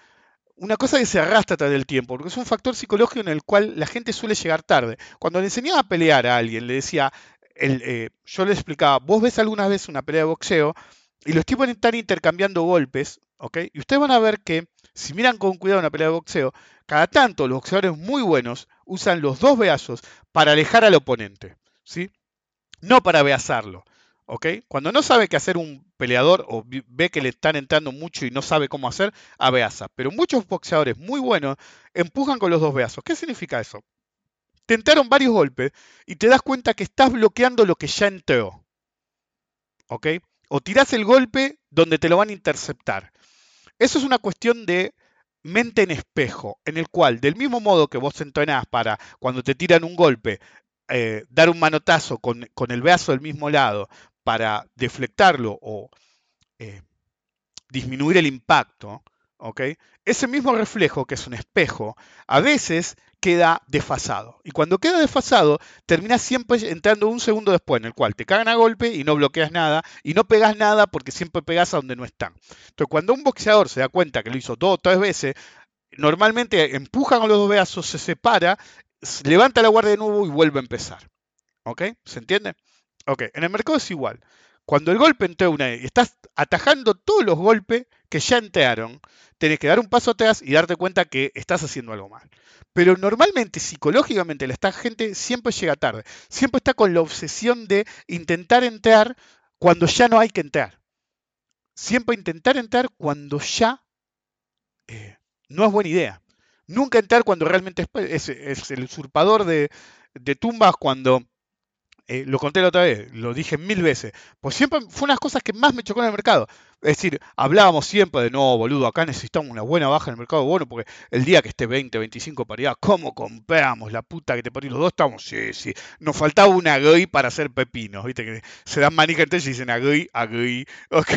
Speaker 2: una cosa que se arrastra tras el tiempo, porque es un factor psicológico en el cual la gente suele llegar tarde. Cuando le enseñaba a pelear a alguien, le decía, eh, yo le explicaba, vos ves alguna vez una pelea de boxeo y los tipos están intercambiando golpes, ¿ok? Y ustedes van a ver que, si miran con cuidado una pelea de boxeo, cada tanto los boxeadores muy buenos usan los dos brazos para alejar al oponente, ¿sí? No para beazarlo. ¿Ok? Cuando no sabe qué hacer un peleador o ve que le están entrando mucho y no sabe cómo hacer, abeaza. Pero muchos boxeadores muy buenos empujan con los dos brazos. ¿Qué significa eso? Te entraron varios golpes y te das cuenta que estás bloqueando lo que ya entró. ¿Ok? O tirás el golpe donde te lo van a interceptar. Eso es una cuestión de mente en espejo, en el cual, del mismo modo que vos entrenás para cuando te tiran un golpe, eh, dar un manotazo con, con, el brazo del mismo lado para deflectarlo o eh, disminuir el impacto, ese mismo reflejo, que es un espejo, a veces queda desfasado. Y cuando queda desfasado, terminas siempre entrando un segundo después, en el cual te cagan a golpe y no bloqueas nada, y no pegas nada porque siempre pegas a donde no están. Entonces, cuando un boxeador se da cuenta que lo hizo dos o tres veces, normalmente empuja con los dos brazos, se separa, levanta la guardia de nuevo y vuelve a empezar. ¿Ok? ¿Se entiende? Ok, en el mercado es igual. Cuando el golpe entró una y estás atajando todos los golpes que ya entraron, tenés que dar un paso atrás y darte cuenta que estás haciendo algo mal. Pero normalmente, psicológicamente, esta gente siempre llega tarde. Siempre está con la obsesión de intentar entrar cuando ya no hay que entrar. Siempre intentar entrar cuando ya eh, no es buena idea. Nunca entrar cuando realmente es, el usurpador de tumbas, cuando eh, lo conté la otra vez, lo dije mil veces, pues siempre fue una de las cosas que más me chocó en el mercado. Es decir, hablábamos siempre de, no, boludo, acá necesitamos una buena baja en el mercado bueno, porque el día que esté 20, 25 paridad, ¿cómo compramos la puta que te poní? Los dos estamos, sí, sí. Nos faltaba una GUI para hacer pepinos, ¿viste? Que se dan manica entonces y dicen agui, agui, (laughs) ¿ok?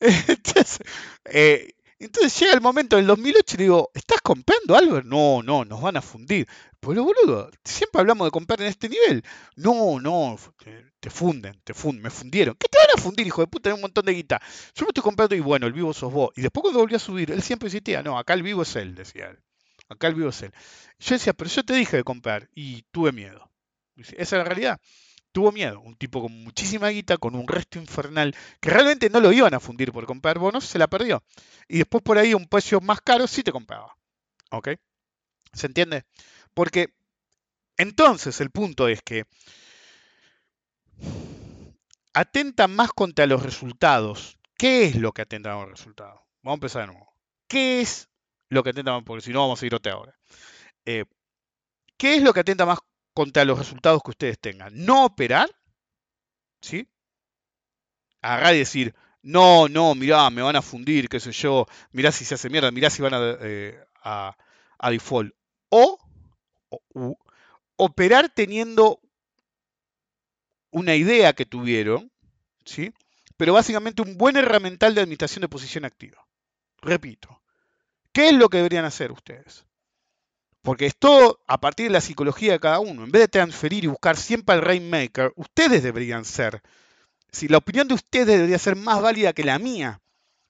Speaker 2: Entonces, eh, entonces llega el momento del 2008 y digo, ¿estás comprando algo? No, no, nos van a fundir. Pues boludo, siempre hablamos de comprar en este nivel. No, no, te, funden, te funden, me fundieron. ¿Qué te van a fundir, hijo de puta? Hay un montón de guita. Yo me estoy comprando y bueno, el vivo sos vos. Y después cuando volvió a subir, él siempre insistía, no, acá el vivo es él, decía él. Acá el vivo es él. Yo decía, pero yo te dije de comprar y tuve miedo. Esa es la realidad tuvo miedo. Un tipo con muchísima guita, con un resto infernal, que realmente no lo iban a fundir por comprar bonos, se la perdió. Y después por ahí un precio más caro sí te compraba. ¿Ok? ¿Se entiende? Porque entonces el punto es que atenta más contra los resultados. ¿Qué es lo que atenta a los resultados? Vamos a empezar de nuevo. ¿Qué es lo que atenta más? Porque si no, vamos a ir otra hora. Eh, ¿Qué es lo que atenta más contra los resultados que ustedes tengan. No operar, ¿sí? Agarrar y decir, no, no, mirá, me van a fundir, qué sé yo, mirá si se hace mierda, mirá si van a, eh, a, default. O, operar teniendo una idea que tuvieron, ¿sí? Pero básicamente un buen herramental de administración de posición activa. Repito, ¿qué es lo que deberían hacer ustedes? Porque es todo a partir de la psicología de cada uno. En vez de transferir y buscar siempre al Rainmaker, ustedes deberían ser. Si la opinión de ustedes debería ser más válida que la mía.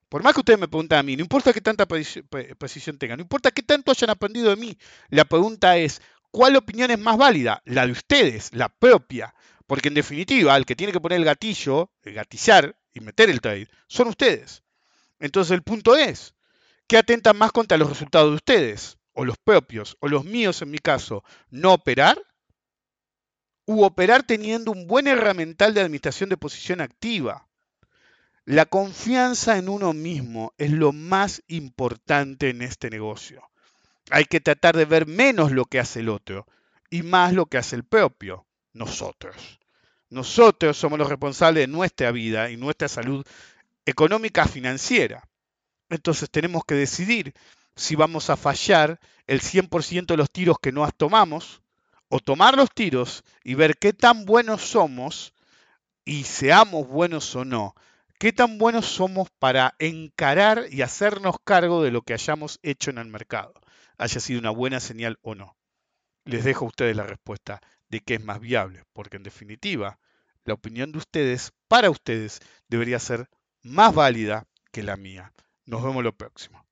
Speaker 2: Por más que ustedes me pregunten a mí, no importa qué tanta precisión tengan, no importa qué tanto hayan aprendido de mí, la pregunta es, ¿cuál opinión es más válida? La de ustedes, la propia. Porque en definitiva, el que tiene que poner el gatillo, el gatillar y meter el trade, son ustedes. Entonces el punto es, ¿qué atentan más contra los resultados de ustedes? o los propios, o los míos en mi caso, no operar, u operar teniendo un buen herramental de administración de posición activa. La confianza en uno mismo es lo más importante en este negocio. Hay que tratar de ver menos lo que hace el otro y más lo que hace el propio, nosotros. Nosotros somos los responsables de nuestra vida y nuestra salud económica financiera. Entonces tenemos que decidir si vamos a fallar el 100% de los tiros que no tomamos o tomar los tiros y ver qué tan buenos somos y seamos buenos o no. ¿Qué tan buenos somos para encarar y hacernos cargo de lo que hayamos hecho en el mercado? Haya sido una buena señal o no. Les dejo a ustedes la respuesta de qué es más viable, porque en definitiva, la opinión de ustedes para ustedes debería ser más válida que la mía. Nos vemos lo próximo.